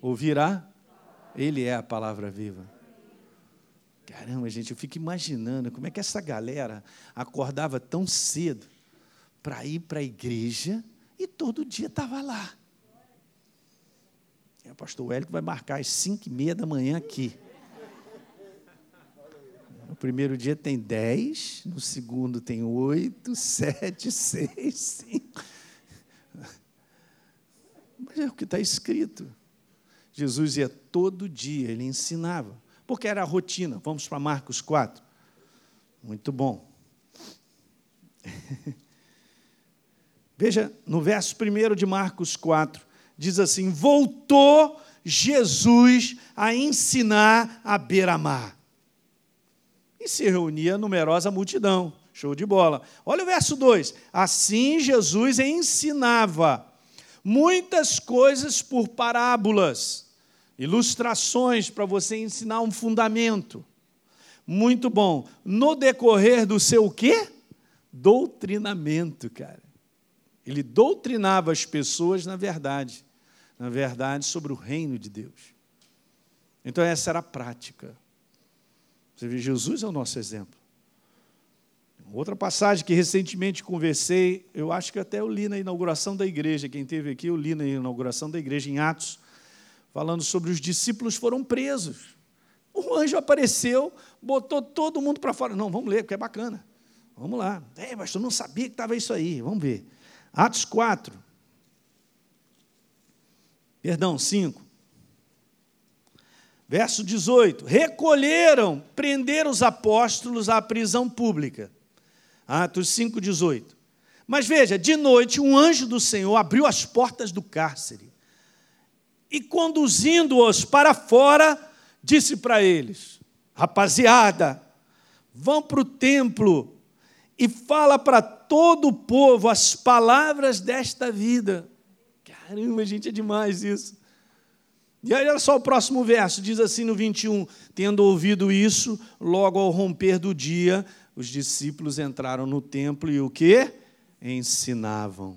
Ouvirá? Ele é a palavra viva. Caramba, gente, eu fico imaginando como é que essa galera acordava tão cedo para ir para a igreja e todo dia estava lá. É, o pastor Hélio vai marcar às cinco e meia da manhã aqui. No primeiro dia tem dez, no segundo tem oito, sete, seis, cinco. Mas é o que está escrito. Jesus ia todo dia, ele ensinava, porque era a rotina. Vamos para Marcos 4. Muito bom. [laughs] Veja, no verso 1 de Marcos 4, diz assim: Voltou Jesus a ensinar a beira-mar. E se reunia numerosa multidão. Show de bola. Olha o verso 2: Assim Jesus ensinava muitas coisas por parábolas, ilustrações para você ensinar um fundamento. Muito bom. No decorrer do seu quê? Doutrinamento, cara. Ele doutrinava as pessoas na verdade, na verdade sobre o reino de Deus. Então essa era a prática. Você vê, Jesus é o nosso exemplo. Outra passagem que recentemente conversei, eu acho que até eu li na inauguração da igreja, quem teve aqui, eu li na inauguração da igreja em Atos, falando sobre os discípulos foram presos. O anjo apareceu, botou todo mundo para fora. Não, vamos ler, porque é bacana. Vamos lá. É, mas tu não sabia que estava isso aí. Vamos ver. Atos 4. Perdão, 5. Verso 18: Recolheram, prenderam os apóstolos à prisão pública. Atos 5, 18. Mas veja, de noite um anjo do Senhor abriu as portas do cárcere e, conduzindo-os para fora, disse para eles: Rapaziada, vão para o templo e fala para todo o povo as palavras desta vida. Caramba, gente, é demais isso. E aí, olha só o próximo verso, diz assim no 21, tendo ouvido isso, logo ao romper do dia, os discípulos entraram no templo e o que? Ensinavam.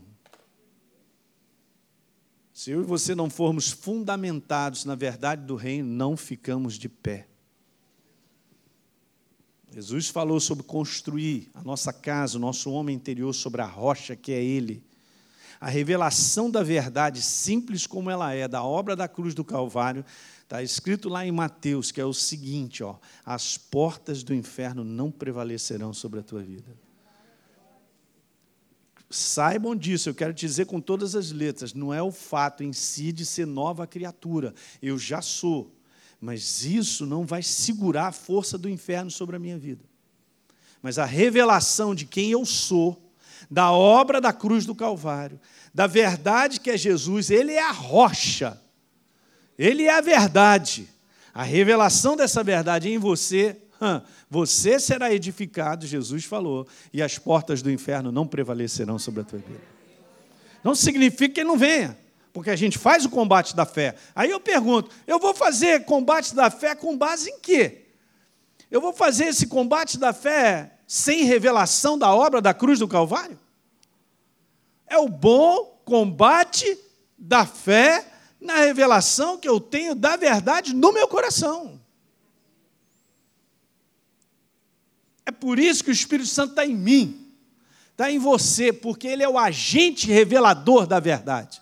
Se eu e você não formos fundamentados na verdade do reino, não ficamos de pé. Jesus falou sobre construir a nossa casa, o nosso homem interior sobre a rocha que é Ele a revelação da verdade, simples como ela é, da obra da cruz do Calvário, está escrito lá em Mateus, que é o seguinte: ó, as portas do inferno não prevalecerão sobre a tua vida. Saibam disso, eu quero dizer com todas as letras, não é o fato em si de ser nova criatura, eu já sou, mas isso não vai segurar a força do inferno sobre a minha vida. Mas a revelação de quem eu sou, da obra da cruz do Calvário, da verdade que é Jesus, ele é a rocha, ele é a verdade. A revelação dessa verdade em você, você será edificado, Jesus falou, e as portas do inferno não prevalecerão sobre a tua vida. Não significa que ele não venha, porque a gente faz o combate da fé. Aí eu pergunto: eu vou fazer combate da fé com base em quê? Eu vou fazer esse combate da fé sem revelação da obra da cruz do Calvário? É o bom combate da fé na revelação que eu tenho da verdade no meu coração. É por isso que o Espírito Santo está em mim, está em você, porque ele é o agente revelador da verdade.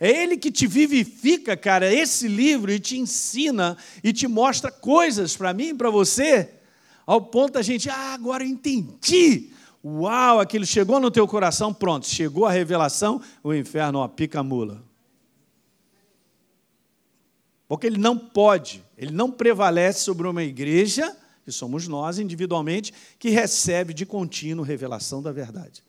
É ele que te vivifica, cara, esse livro e te ensina e te mostra coisas para mim e para você ao ponto da gente, ah, agora eu entendi. Uau, aquilo chegou no teu coração, pronto, chegou a revelação, o inferno, ó, pica a mula. Porque ele não pode, ele não prevalece sobre uma igreja, que somos nós individualmente, que recebe de contínuo revelação da verdade.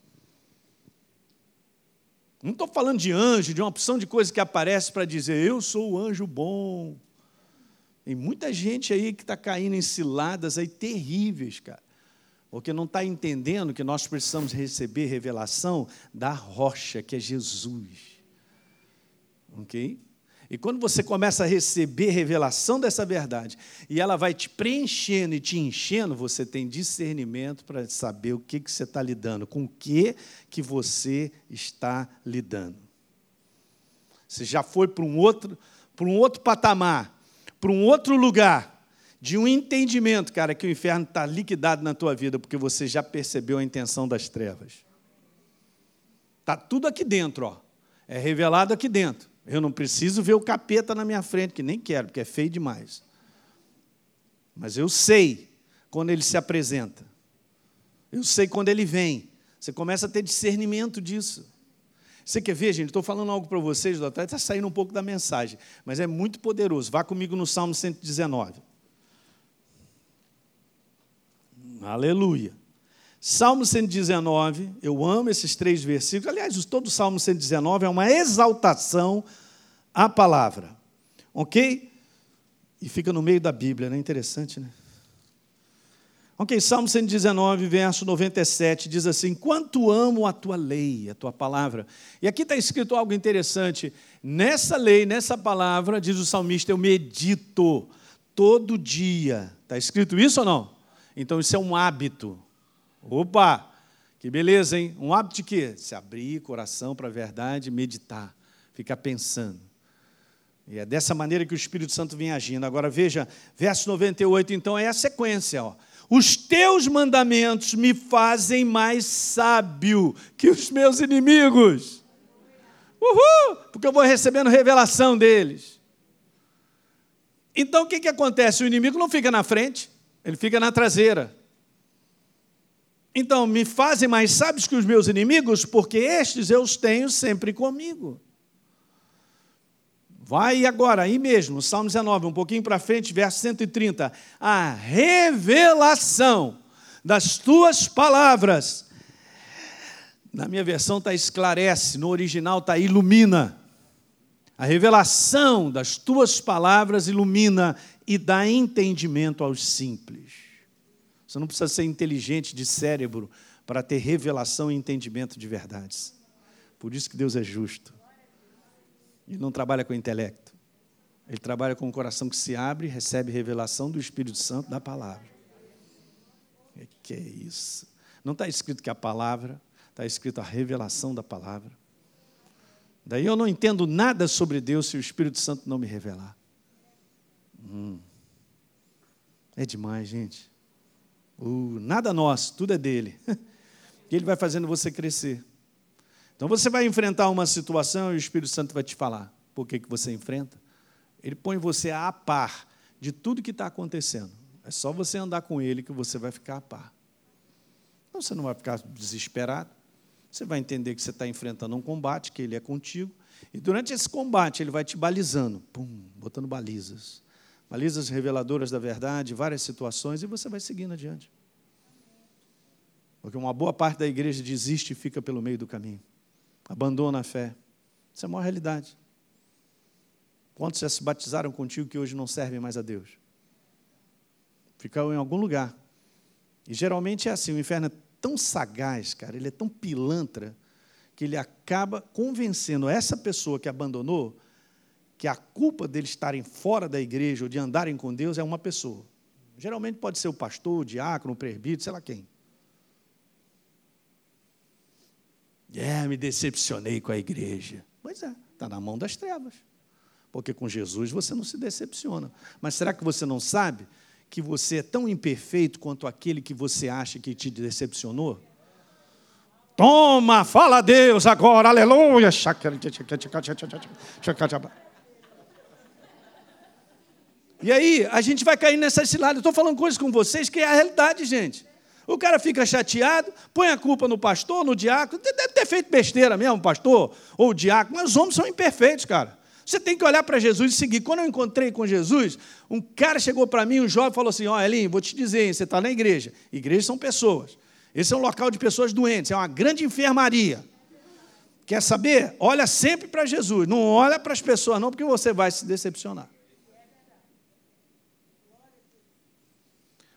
Não estou falando de anjo, de uma opção de coisa que aparece para dizer, eu sou o anjo bom. Tem muita gente aí que está caindo em ciladas aí terríveis, cara. Porque não está entendendo que nós precisamos receber revelação da rocha, que é Jesus. Ok? E quando você começa a receber revelação dessa verdade, e ela vai te preenchendo e te enchendo, você tem discernimento para saber o que, que você está lidando, com o que, que você está lidando. Você já foi para um outro, para um outro patamar para um outro lugar de um entendimento, cara, que o inferno está liquidado na tua vida porque você já percebeu a intenção das trevas. Está tudo aqui dentro, ó. É revelado aqui dentro. Eu não preciso ver o capeta na minha frente, que nem quero, porque é feio demais. Mas eu sei quando ele se apresenta. Eu sei quando ele vem. Você começa a ter discernimento disso. Você quer ver, gente? Estou falando algo para vocês, até está saindo um pouco da mensagem, mas é muito poderoso. Vá comigo no Salmo 119. Aleluia. Salmo 119, eu amo esses três versículos. Aliás, todo o Salmo 119 é uma exaltação à palavra. Ok? E fica no meio da Bíblia, né? Interessante, né? Ok, Salmo 119, verso 97, diz assim: Quanto amo a tua lei, a tua palavra. E aqui está escrito algo interessante. Nessa lei, nessa palavra, diz o salmista, eu medito todo dia. Está escrito isso ou não? Então isso é um hábito. Opa, que beleza, hein? Um hábito de quê? Se abrir coração para a verdade, meditar, ficar pensando. E é dessa maneira que o Espírito Santo vem agindo. Agora veja, verso 98, então, é a sequência. Ó. Os teus mandamentos me fazem mais sábio que os meus inimigos. Uhul! Porque eu vou recebendo revelação deles. Então o que, que acontece? O inimigo não fica na frente, ele fica na traseira. Então, me fazem mais sábios que os meus inimigos, porque estes eu os tenho sempre comigo. Vai agora, aí mesmo, Salmo 19, um pouquinho para frente, verso 130. A revelação das tuas palavras. Na minha versão está esclarece, no original está ilumina. A revelação das tuas palavras ilumina e dá entendimento aos simples. Você não precisa ser inteligente de cérebro para ter revelação e entendimento de verdades. Por isso que Deus é justo. Ele não trabalha com intelecto. Ele trabalha com um coração que se abre e recebe revelação do Espírito Santo da palavra. Que é isso? Não está escrito que a palavra, está escrito a revelação da palavra. Daí eu não entendo nada sobre Deus se o Espírito Santo não me revelar. Hum. É demais, gente. Uh, nada nosso, tudo é dele. [laughs] Ele vai fazendo você crescer. Então você vai enfrentar uma situação e o Espírito Santo vai te falar por que, que você enfrenta. Ele põe você a par de tudo que está acontecendo. É só você andar com ele que você vai ficar a par. Então você não vai ficar desesperado. Você vai entender que você está enfrentando um combate, que ele é contigo. E durante esse combate, ele vai te balizando, pum, botando balizas balizas reveladoras da verdade, várias situações, e você vai seguindo adiante. Porque uma boa parte da igreja desiste e fica pelo meio do caminho, abandona a fé. Isso é uma realidade. Quantos já se batizaram contigo que hoje não servem mais a Deus? Ficam em algum lugar. E geralmente é assim: o inferno é tão sagaz, cara, ele é tão pilantra, que ele acaba convencendo essa pessoa que abandonou que a culpa deles estarem fora da igreja ou de andarem com Deus é uma pessoa. Geralmente pode ser o pastor, o diácono, o presbítero, sei lá quem. É, me decepcionei com a igreja. Pois é, está na mão das trevas. Porque com Jesus você não se decepciona. Mas será que você não sabe que você é tão imperfeito quanto aquele que você acha que te decepcionou? Toma, fala a Deus agora, aleluia. E aí, a gente vai cair nessa cilada. Estou falando coisas com vocês que é a realidade, gente. O cara fica chateado, põe a culpa no pastor, no diácono. Deve ter feito besteira mesmo, pastor ou diácono. Mas os homens são imperfeitos, cara. Você tem que olhar para Jesus e seguir. Quando eu encontrei com Jesus, um cara chegou para mim, um jovem, falou assim: Ó, oh, Elinho, vou te dizer, você está na igreja. Igrejas são pessoas. Esse é um local de pessoas doentes, é uma grande enfermaria. Quer saber? Olha sempre para Jesus, não olha para as pessoas, não, porque você vai se decepcionar.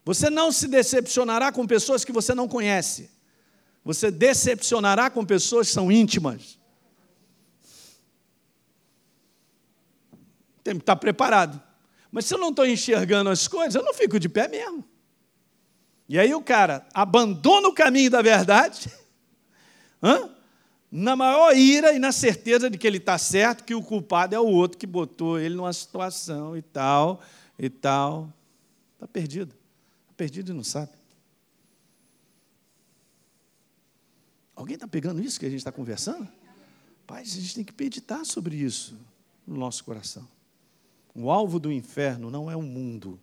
Você não se decepcionará com pessoas que você não conhece. Você decepcionará com pessoas que são íntimas. Tem que estar preparado. Mas se eu não estou enxergando as coisas, eu não fico de pé mesmo. E aí o cara abandona o caminho da verdade, [laughs] na maior ira e na certeza de que ele está certo, que o culpado é o outro que botou ele numa situação e tal, e tal. Está perdido perdido e não sabe. Alguém está pegando isso que a gente está conversando? Pai, a gente tem que meditar sobre isso no nosso coração. O alvo do inferno não é o mundo.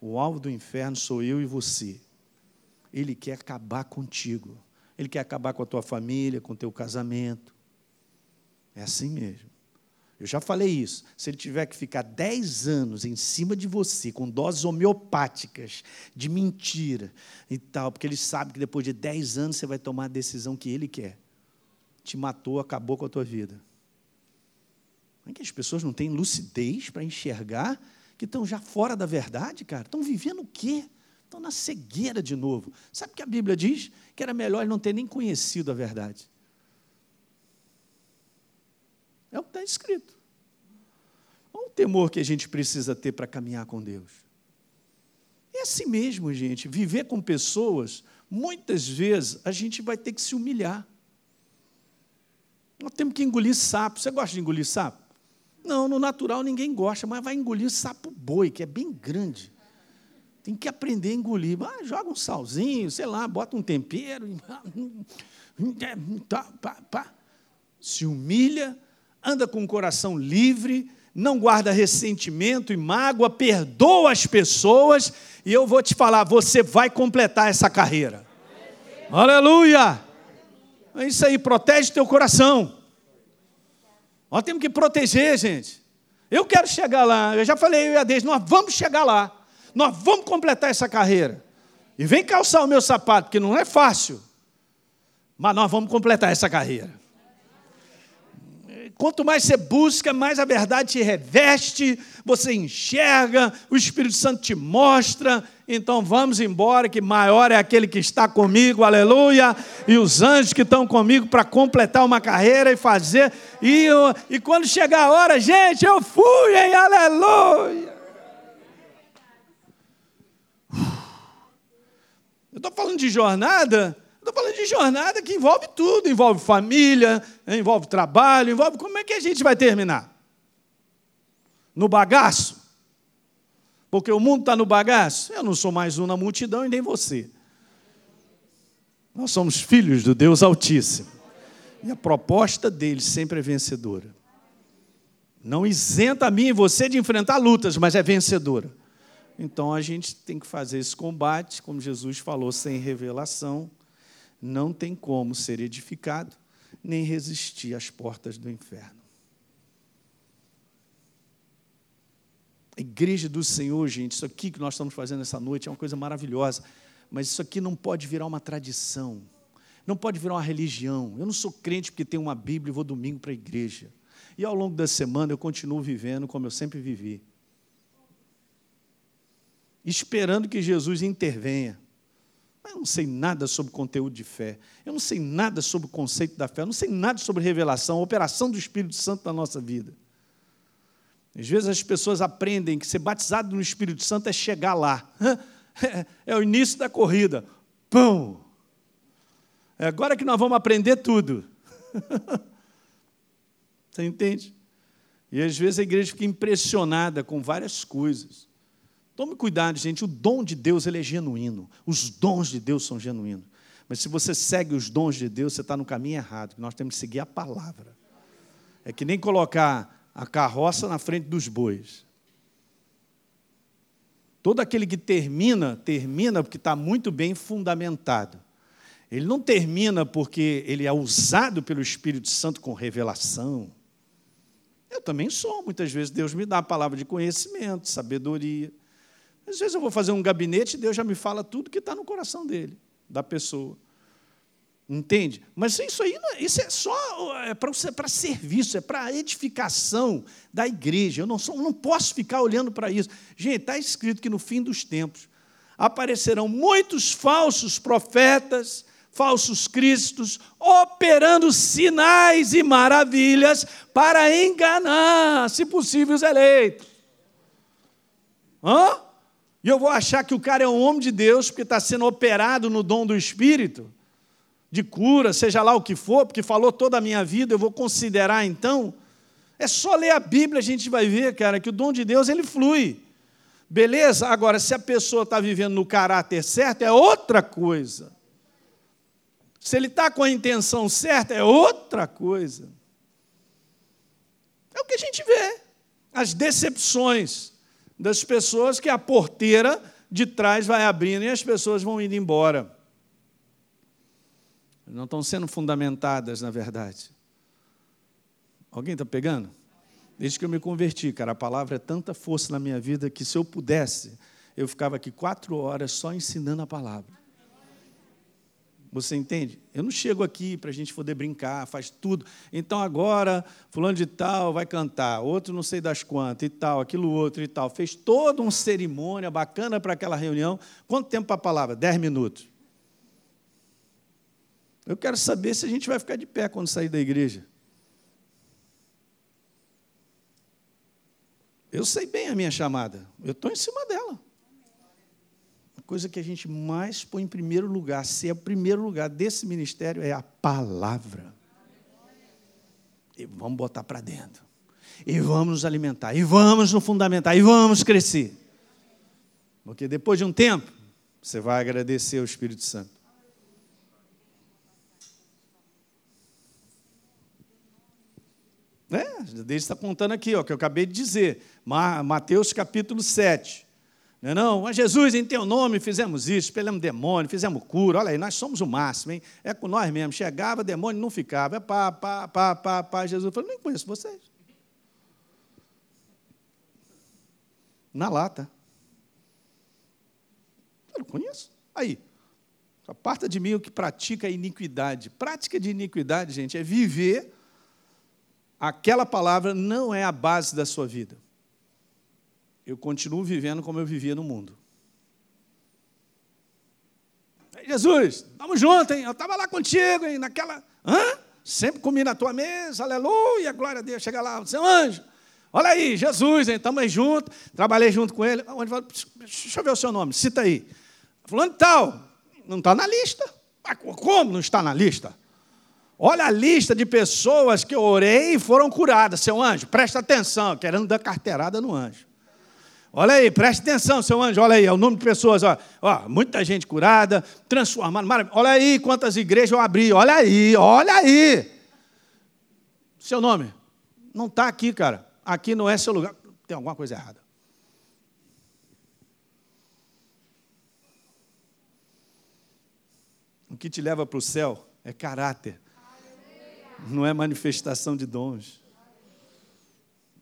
O alvo do inferno sou eu e você. Ele quer acabar contigo. Ele quer acabar com a tua família, com o teu casamento. É assim mesmo. Eu já falei isso. Se ele tiver que ficar 10 anos em cima de você, com doses homeopáticas de mentira e tal, porque ele sabe que depois de 10 anos você vai tomar a decisão que ele quer. Te matou, acabou com a tua vida. É que as pessoas não têm lucidez para enxergar que estão já fora da verdade, cara. Estão vivendo o quê? Estão na cegueira de novo. Sabe o que a Bíblia diz? Que era melhor não ter nem conhecido a verdade. É o que está escrito. Olha o temor que a gente precisa ter para caminhar com Deus. É assim mesmo, gente. Viver com pessoas, muitas vezes a gente vai ter que se humilhar. Nós temos que engolir sapo. Você gosta de engolir sapo? Não, no natural ninguém gosta, mas vai engolir sapo boi, que é bem grande. Tem que aprender a engolir. Ah, joga um salzinho, sei lá, bota um tempero. [laughs] Tá. Se humilha anda com o coração livre, não guarda ressentimento e mágoa, perdoa as pessoas, e eu vou te falar, você vai completar essa carreira. Aleluia! É isso aí, protege teu coração. Nós temos que proteger, gente. Eu quero chegar lá, eu já falei eu e a Deus, nós vamos chegar lá. Nós vamos completar essa carreira. E vem calçar o meu sapato, porque não é fácil. Mas nós vamos completar essa carreira Quanto mais você busca, mais a verdade te reveste, você enxerga, o Espírito Santo te mostra. Então vamos embora, que maior é aquele que está comigo, aleluia, e os anjos que estão comigo para completar uma carreira e fazer. E, e quando chegar a hora, gente, eu fui, hein, aleluia. Eu estou falando de jornada, estou falando de jornada que envolve tudo, envolve família, envolve trabalho, envolve. Como é que a gente vai terminar? No bagaço? Porque o mundo está no bagaço? Eu não sou mais um na multidão e nem você. Nós somos filhos do Deus Altíssimo. E a proposta dele sempre é vencedora. Não isenta a mim e você de enfrentar lutas, mas é vencedora. Então a gente tem que fazer esse combate, como Jesus falou, sem revelação, não tem como ser edificado, nem resistir às portas do inferno. A igreja do Senhor, gente, isso aqui que nós estamos fazendo essa noite é uma coisa maravilhosa, mas isso aqui não pode virar uma tradição, não pode virar uma religião. Eu não sou crente porque tenho uma Bíblia e vou domingo para a igreja. E ao longo da semana eu continuo vivendo como eu sempre vivi esperando que Jesus intervenha. Mas eu não sei nada sobre conteúdo de fé, eu não sei nada sobre o conceito da fé, eu não sei nada sobre revelação, operação do Espírito Santo na nossa vida. Às vezes as pessoas aprendem que ser batizado no Espírito Santo é chegar lá, [laughs] é o início da corrida. Pão! É agora que nós vamos aprender tudo. [laughs] Você entende? E às vezes a igreja fica impressionada com várias coisas. Tome cuidado, gente, o dom de Deus ele é genuíno. Os dons de Deus são genuínos. Mas se você segue os dons de Deus, você está no caminho errado. Nós temos que seguir a palavra. É que nem colocar a carroça na frente dos bois. Todo aquele que termina, termina porque está muito bem fundamentado. Ele não termina porque ele é usado pelo Espírito Santo com revelação. Eu também sou, muitas vezes Deus me dá a palavra de conhecimento, sabedoria. Às vezes eu vou fazer um gabinete e Deus já me fala tudo que está no coração dele, da pessoa. Entende? Mas isso aí é, isso é só é para serviço, é para edificação da igreja. Eu não, sou, não posso ficar olhando para isso. Gente, está escrito que no fim dos tempos aparecerão muitos falsos profetas, falsos cristos, operando sinais e maravilhas para enganar, se possível, os eleitos. Hã? E eu vou achar que o cara é um homem de Deus porque está sendo operado no dom do Espírito, de cura, seja lá o que for, porque falou toda a minha vida, eu vou considerar então. É só ler a Bíblia, a gente vai ver, cara, que o dom de Deus ele flui. Beleza? Agora, se a pessoa está vivendo no caráter certo, é outra coisa. Se ele está com a intenção certa, é outra coisa. É o que a gente vê. As decepções das pessoas que a porteira de trás vai abrindo e as pessoas vão indo embora. Não estão sendo fundamentadas, na verdade. Alguém está pegando? Desde que eu me converti, cara, a palavra é tanta força na minha vida que se eu pudesse, eu ficava aqui quatro horas só ensinando a palavra. Você entende? Eu não chego aqui para a gente poder brincar, faz tudo. Então agora, fulano de tal vai cantar, outro não sei das quantas e tal, aquilo outro e tal. Fez toda uma cerimônia bacana para aquela reunião. Quanto tempo para a palavra? Dez minutos. Eu quero saber se a gente vai ficar de pé quando sair da igreja. Eu sei bem a minha chamada. Eu estou em cima dela coisa que a gente mais põe em primeiro lugar, se é o primeiro lugar desse ministério, é a palavra. E vamos botar para dentro. E vamos nos alimentar. E vamos nos fundamentar. E vamos crescer. Porque depois de um tempo, você vai agradecer ao Espírito Santo. É, Deus está contando aqui, ó, que eu acabei de dizer. Mateus capítulo 7. Não, é não, mas Jesus, em teu nome, fizemos isso, expelamos demônio, fizemos cura. Olha aí, nós somos o máximo, hein? É com nós mesmo. Chegava, demônio não ficava. É pá, pá, pá, pá, pá. Jesus falou: nem conheço vocês. Na lata. Eu não conheço. Aí, aparta de mim o que pratica a iniquidade. Prática de iniquidade, gente, é viver aquela palavra não é a base da sua vida. Eu continuo vivendo como eu vivia no mundo. Jesus, estamos juntos, hein? Eu estava lá contigo, hein? Naquela. Hã? Sempre comi na tua mesa, aleluia, glória a Deus. Chega lá, seu anjo, olha aí, Jesus, hein? Estamos juntos, trabalhei junto com ele. Deixa eu ver o seu nome, cita aí. Fulano tal, não está na lista. Como não está na lista? Olha a lista de pessoas que eu orei e foram curadas, seu anjo, presta atenção, querendo dar carteirada no anjo. Olha aí, preste atenção, seu anjo, olha aí, é o número de pessoas, ó, ó muita gente curada, transformada. Olha aí quantas igrejas eu abri, olha aí, olha aí. Seu nome? Não está aqui, cara. Aqui não é seu lugar. Tem alguma coisa errada. O que te leva para o céu é caráter, não é manifestação de dons.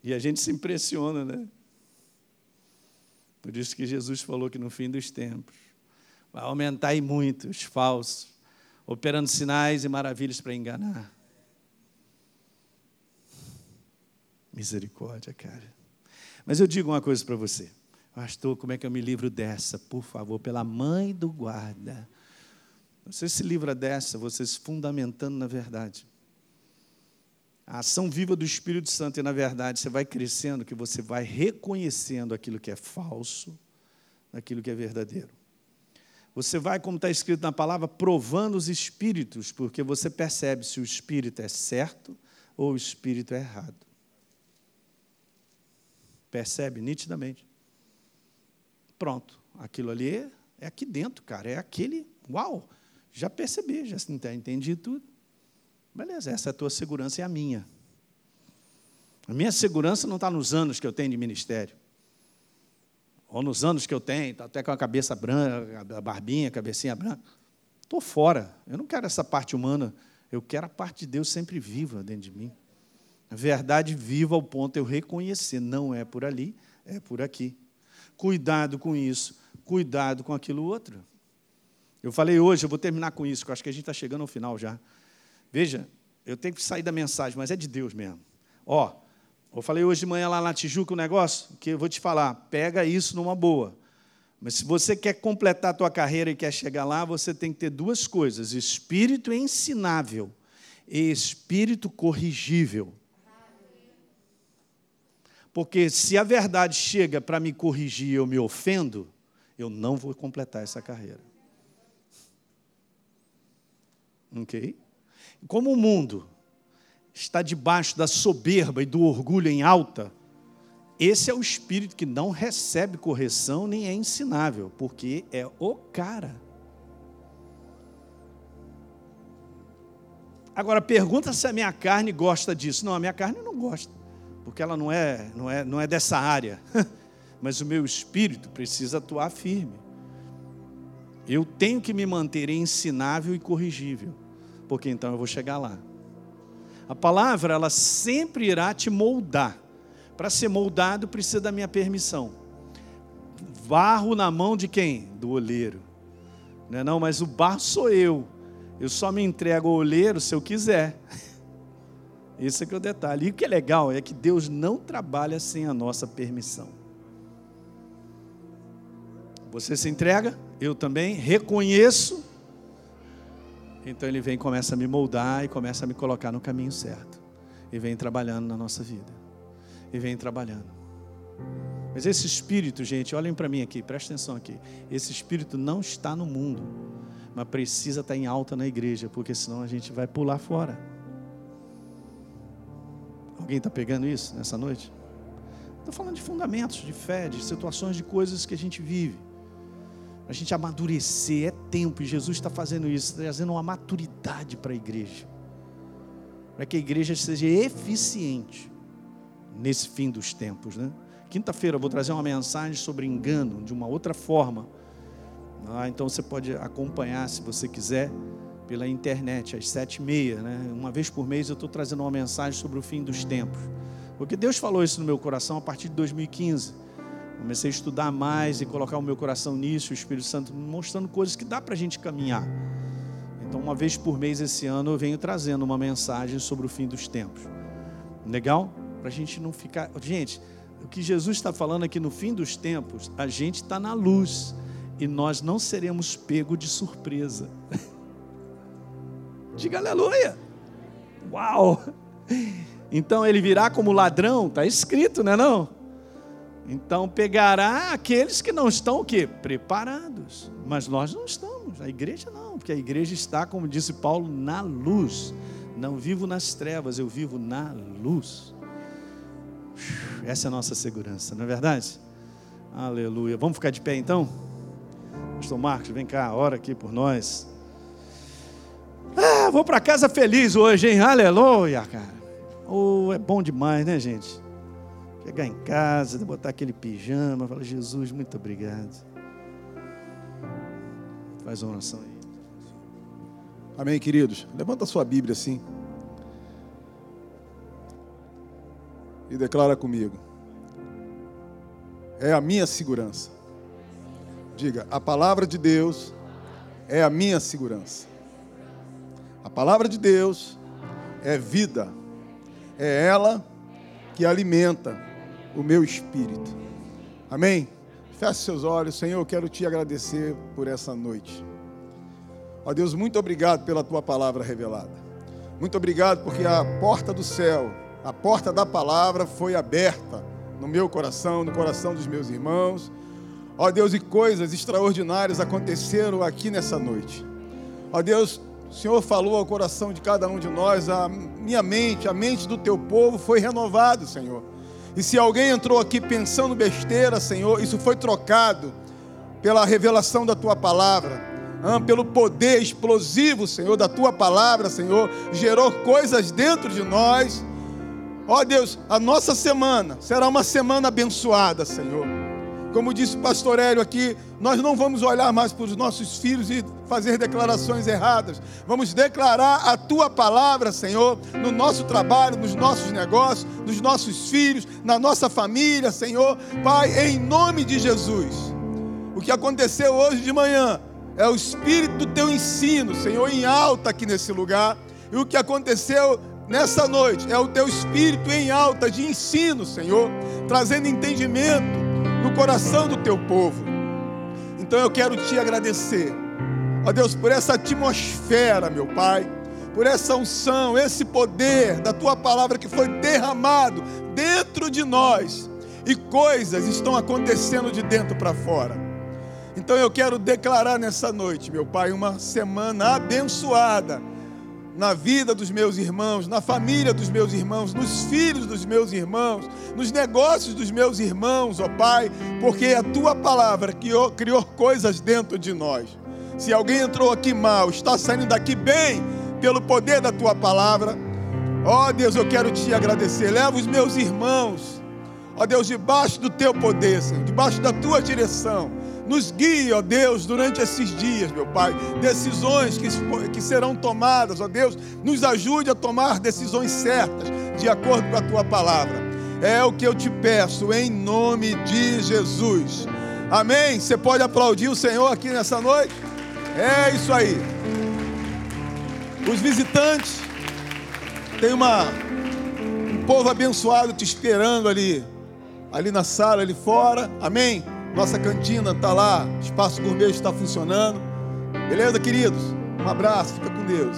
E a gente se impressiona, né? Por isso que Jesus falou que no fim dos tempos vai aumentar e muito os falsos, operando sinais e maravilhas para enganar. Misericórdia, cara. Mas eu digo uma coisa para você. Pastor, como é que eu me livro dessa? Por favor, pela mãe do guarda. Você se livra dessa, você se fundamentando na verdade. A ação viva do Espírito Santo, e na verdade você vai crescendo, que você vai reconhecendo aquilo que é falso, aquilo que é verdadeiro. Você vai, como está escrito na palavra, provando os espíritos, porque você percebe se o espírito é certo ou o espírito é errado. Percebe nitidamente. Pronto, aquilo ali é aqui dentro, cara, é aquele, uau, já percebi, já entendi tudo. Beleza, essa é a tua segurança e a minha. A minha segurança não está nos anos que eu tenho de ministério. Ou nos anos que eu tenho, tá até com a cabeça branca, a barbinha, a cabecinha branca. Estou fora. Eu não quero essa parte humana. Eu quero a parte de Deus sempre viva dentro de mim. A verdade viva ao ponto de eu reconhecer. Não é por ali, é por aqui. Cuidado com isso. Cuidado com aquilo outro. Eu falei hoje, eu vou terminar com isso, que eu acho que a gente está chegando ao final já. Veja, eu tenho que sair da mensagem, mas é de Deus mesmo. Ó, eu falei hoje de manhã lá na Tijuca um negócio que eu vou te falar, pega isso numa boa. Mas se você quer completar a tua carreira e quer chegar lá, você tem que ter duas coisas: espírito ensinável e espírito corrigível. Porque se a verdade chega para me corrigir e eu me ofendo, eu não vou completar essa carreira. Ok? Como o mundo está debaixo da soberba e do orgulho em alta, esse é o espírito que não recebe correção nem é ensinável, porque é o cara. Agora pergunta se a minha carne gosta disso. Não, a minha carne não gosta, porque ela não é, não é, não é dessa área. [laughs] Mas o meu espírito precisa atuar firme. Eu tenho que me manter ensinável e corrigível porque então eu vou chegar lá. A palavra, ela sempre irá te moldar. Para ser moldado, precisa da minha permissão. Barro na mão de quem? Do oleiro. Não é não, mas o barro sou eu. Eu só me entrego ao oleiro se eu quiser. [laughs] Esse é que é o detalhe. E o que é legal é que Deus não trabalha sem a nossa permissão. Você se entrega, eu também reconheço então ele vem e começa a me moldar e começa a me colocar no caminho certo. E vem trabalhando na nossa vida. E vem trabalhando. Mas esse espírito, gente, olhem para mim aqui, presta atenção aqui. Esse espírito não está no mundo, mas precisa estar em alta na igreja, porque senão a gente vai pular fora. Alguém está pegando isso nessa noite? Estou falando de fundamentos, de fé, de situações, de coisas que a gente vive a gente amadurecer, é tempo, e Jesus está fazendo isso, trazendo uma maturidade para a igreja, para que a igreja seja eficiente nesse fim dos tempos. Né? Quinta-feira eu vou trazer uma mensagem sobre engano, de uma outra forma. Ah, então você pode acompanhar, se você quiser, pela internet, às sete e meia. Né? Uma vez por mês eu estou trazendo uma mensagem sobre o fim dos tempos. Porque Deus falou isso no meu coração a partir de 2015 Comecei a estudar mais e colocar o meu coração nisso, o Espírito Santo mostrando coisas que dá para a gente caminhar. Então, uma vez por mês esse ano, eu venho trazendo uma mensagem sobre o fim dos tempos. Legal? Para a gente não ficar. Gente, o que Jesus está falando aqui no fim dos tempos, a gente está na luz e nós não seremos pego de surpresa. [laughs] Diga aleluia! Uau! Então ele virá como ladrão, está escrito, não é não? Então pegará aqueles que não estão o quê? Preparados. Mas nós não estamos, a igreja não, porque a igreja está, como disse Paulo, na luz. Não vivo nas trevas, eu vivo na luz. Essa é a nossa segurança, não é verdade? Aleluia. Vamos ficar de pé então? Pastor Marcos, vem cá, ora aqui por nós. Ah, vou para casa feliz hoje, hein? Aleluia, cara. Oh, é bom demais, né, gente? Chegar em casa, botar aquele pijama, falar, Jesus, muito obrigado. Faz uma oração aí. Amém, queridos? Levanta a sua Bíblia assim. E declara comigo. É a minha segurança. Diga, a palavra de Deus é a minha segurança. A palavra de Deus é vida. É ela que alimenta o meu espírito. Amém? Feche seus olhos, Senhor, eu quero te agradecer por essa noite. Ó Deus, muito obrigado pela tua palavra revelada. Muito obrigado porque a porta do céu, a porta da palavra foi aberta no meu coração, no coração dos meus irmãos Ó Deus, e coisas extraordinárias aconteceram aqui nessa noite. Ó Deus, o Senhor falou ao coração de cada um de nós, a minha mente, a mente do teu povo foi renovado, Senhor. E se alguém entrou aqui pensando besteira, Senhor, isso foi trocado pela revelação da tua palavra, ah, pelo poder explosivo, Senhor, da tua palavra, Senhor, gerou coisas dentro de nós. Ó Deus, a nossa semana será uma semana abençoada, Senhor. Como disse o pastor Hélio aqui, nós não vamos olhar mais para os nossos filhos e fazer declarações erradas. Vamos declarar a tua palavra, Senhor, no nosso trabalho, nos nossos negócios, nos nossos filhos, na nossa família, Senhor. Pai, em nome de Jesus. O que aconteceu hoje de manhã é o espírito do teu ensino, Senhor, em alta aqui nesse lugar. E o que aconteceu nessa noite é o teu espírito em alta de ensino, Senhor, trazendo entendimento no coração do teu povo. Então eu quero te agradecer, ó Deus, por essa atmosfera, meu Pai, por essa unção, esse poder da tua palavra que foi derramado dentro de nós e coisas estão acontecendo de dentro para fora. Então eu quero declarar nessa noite, meu Pai, uma semana abençoada na vida dos meus irmãos, na família dos meus irmãos, nos filhos dos meus irmãos, nos negócios dos meus irmãos, ó Pai, porque a tua palavra criou, criou coisas dentro de nós. Se alguém entrou aqui mal, está saindo daqui bem, pelo poder da tua palavra, ó Deus, eu quero te agradecer. Leva os meus irmãos, ó Deus, debaixo do teu poder, Senhor, debaixo da tua direção nos guie, ó Deus, durante esses dias, meu Pai. Decisões que, que serão tomadas, ó Deus, nos ajude a tomar decisões certas, de acordo com a tua palavra. É o que eu te peço, em nome de Jesus. Amém? Você pode aplaudir o Senhor aqui nessa noite? É isso aí. Os visitantes, tem uma, um povo abençoado te esperando ali, ali na sala, ali fora. Amém? Nossa cantina está lá, espaço gourmet está funcionando. Beleza, queridos? Um abraço, fica com Deus.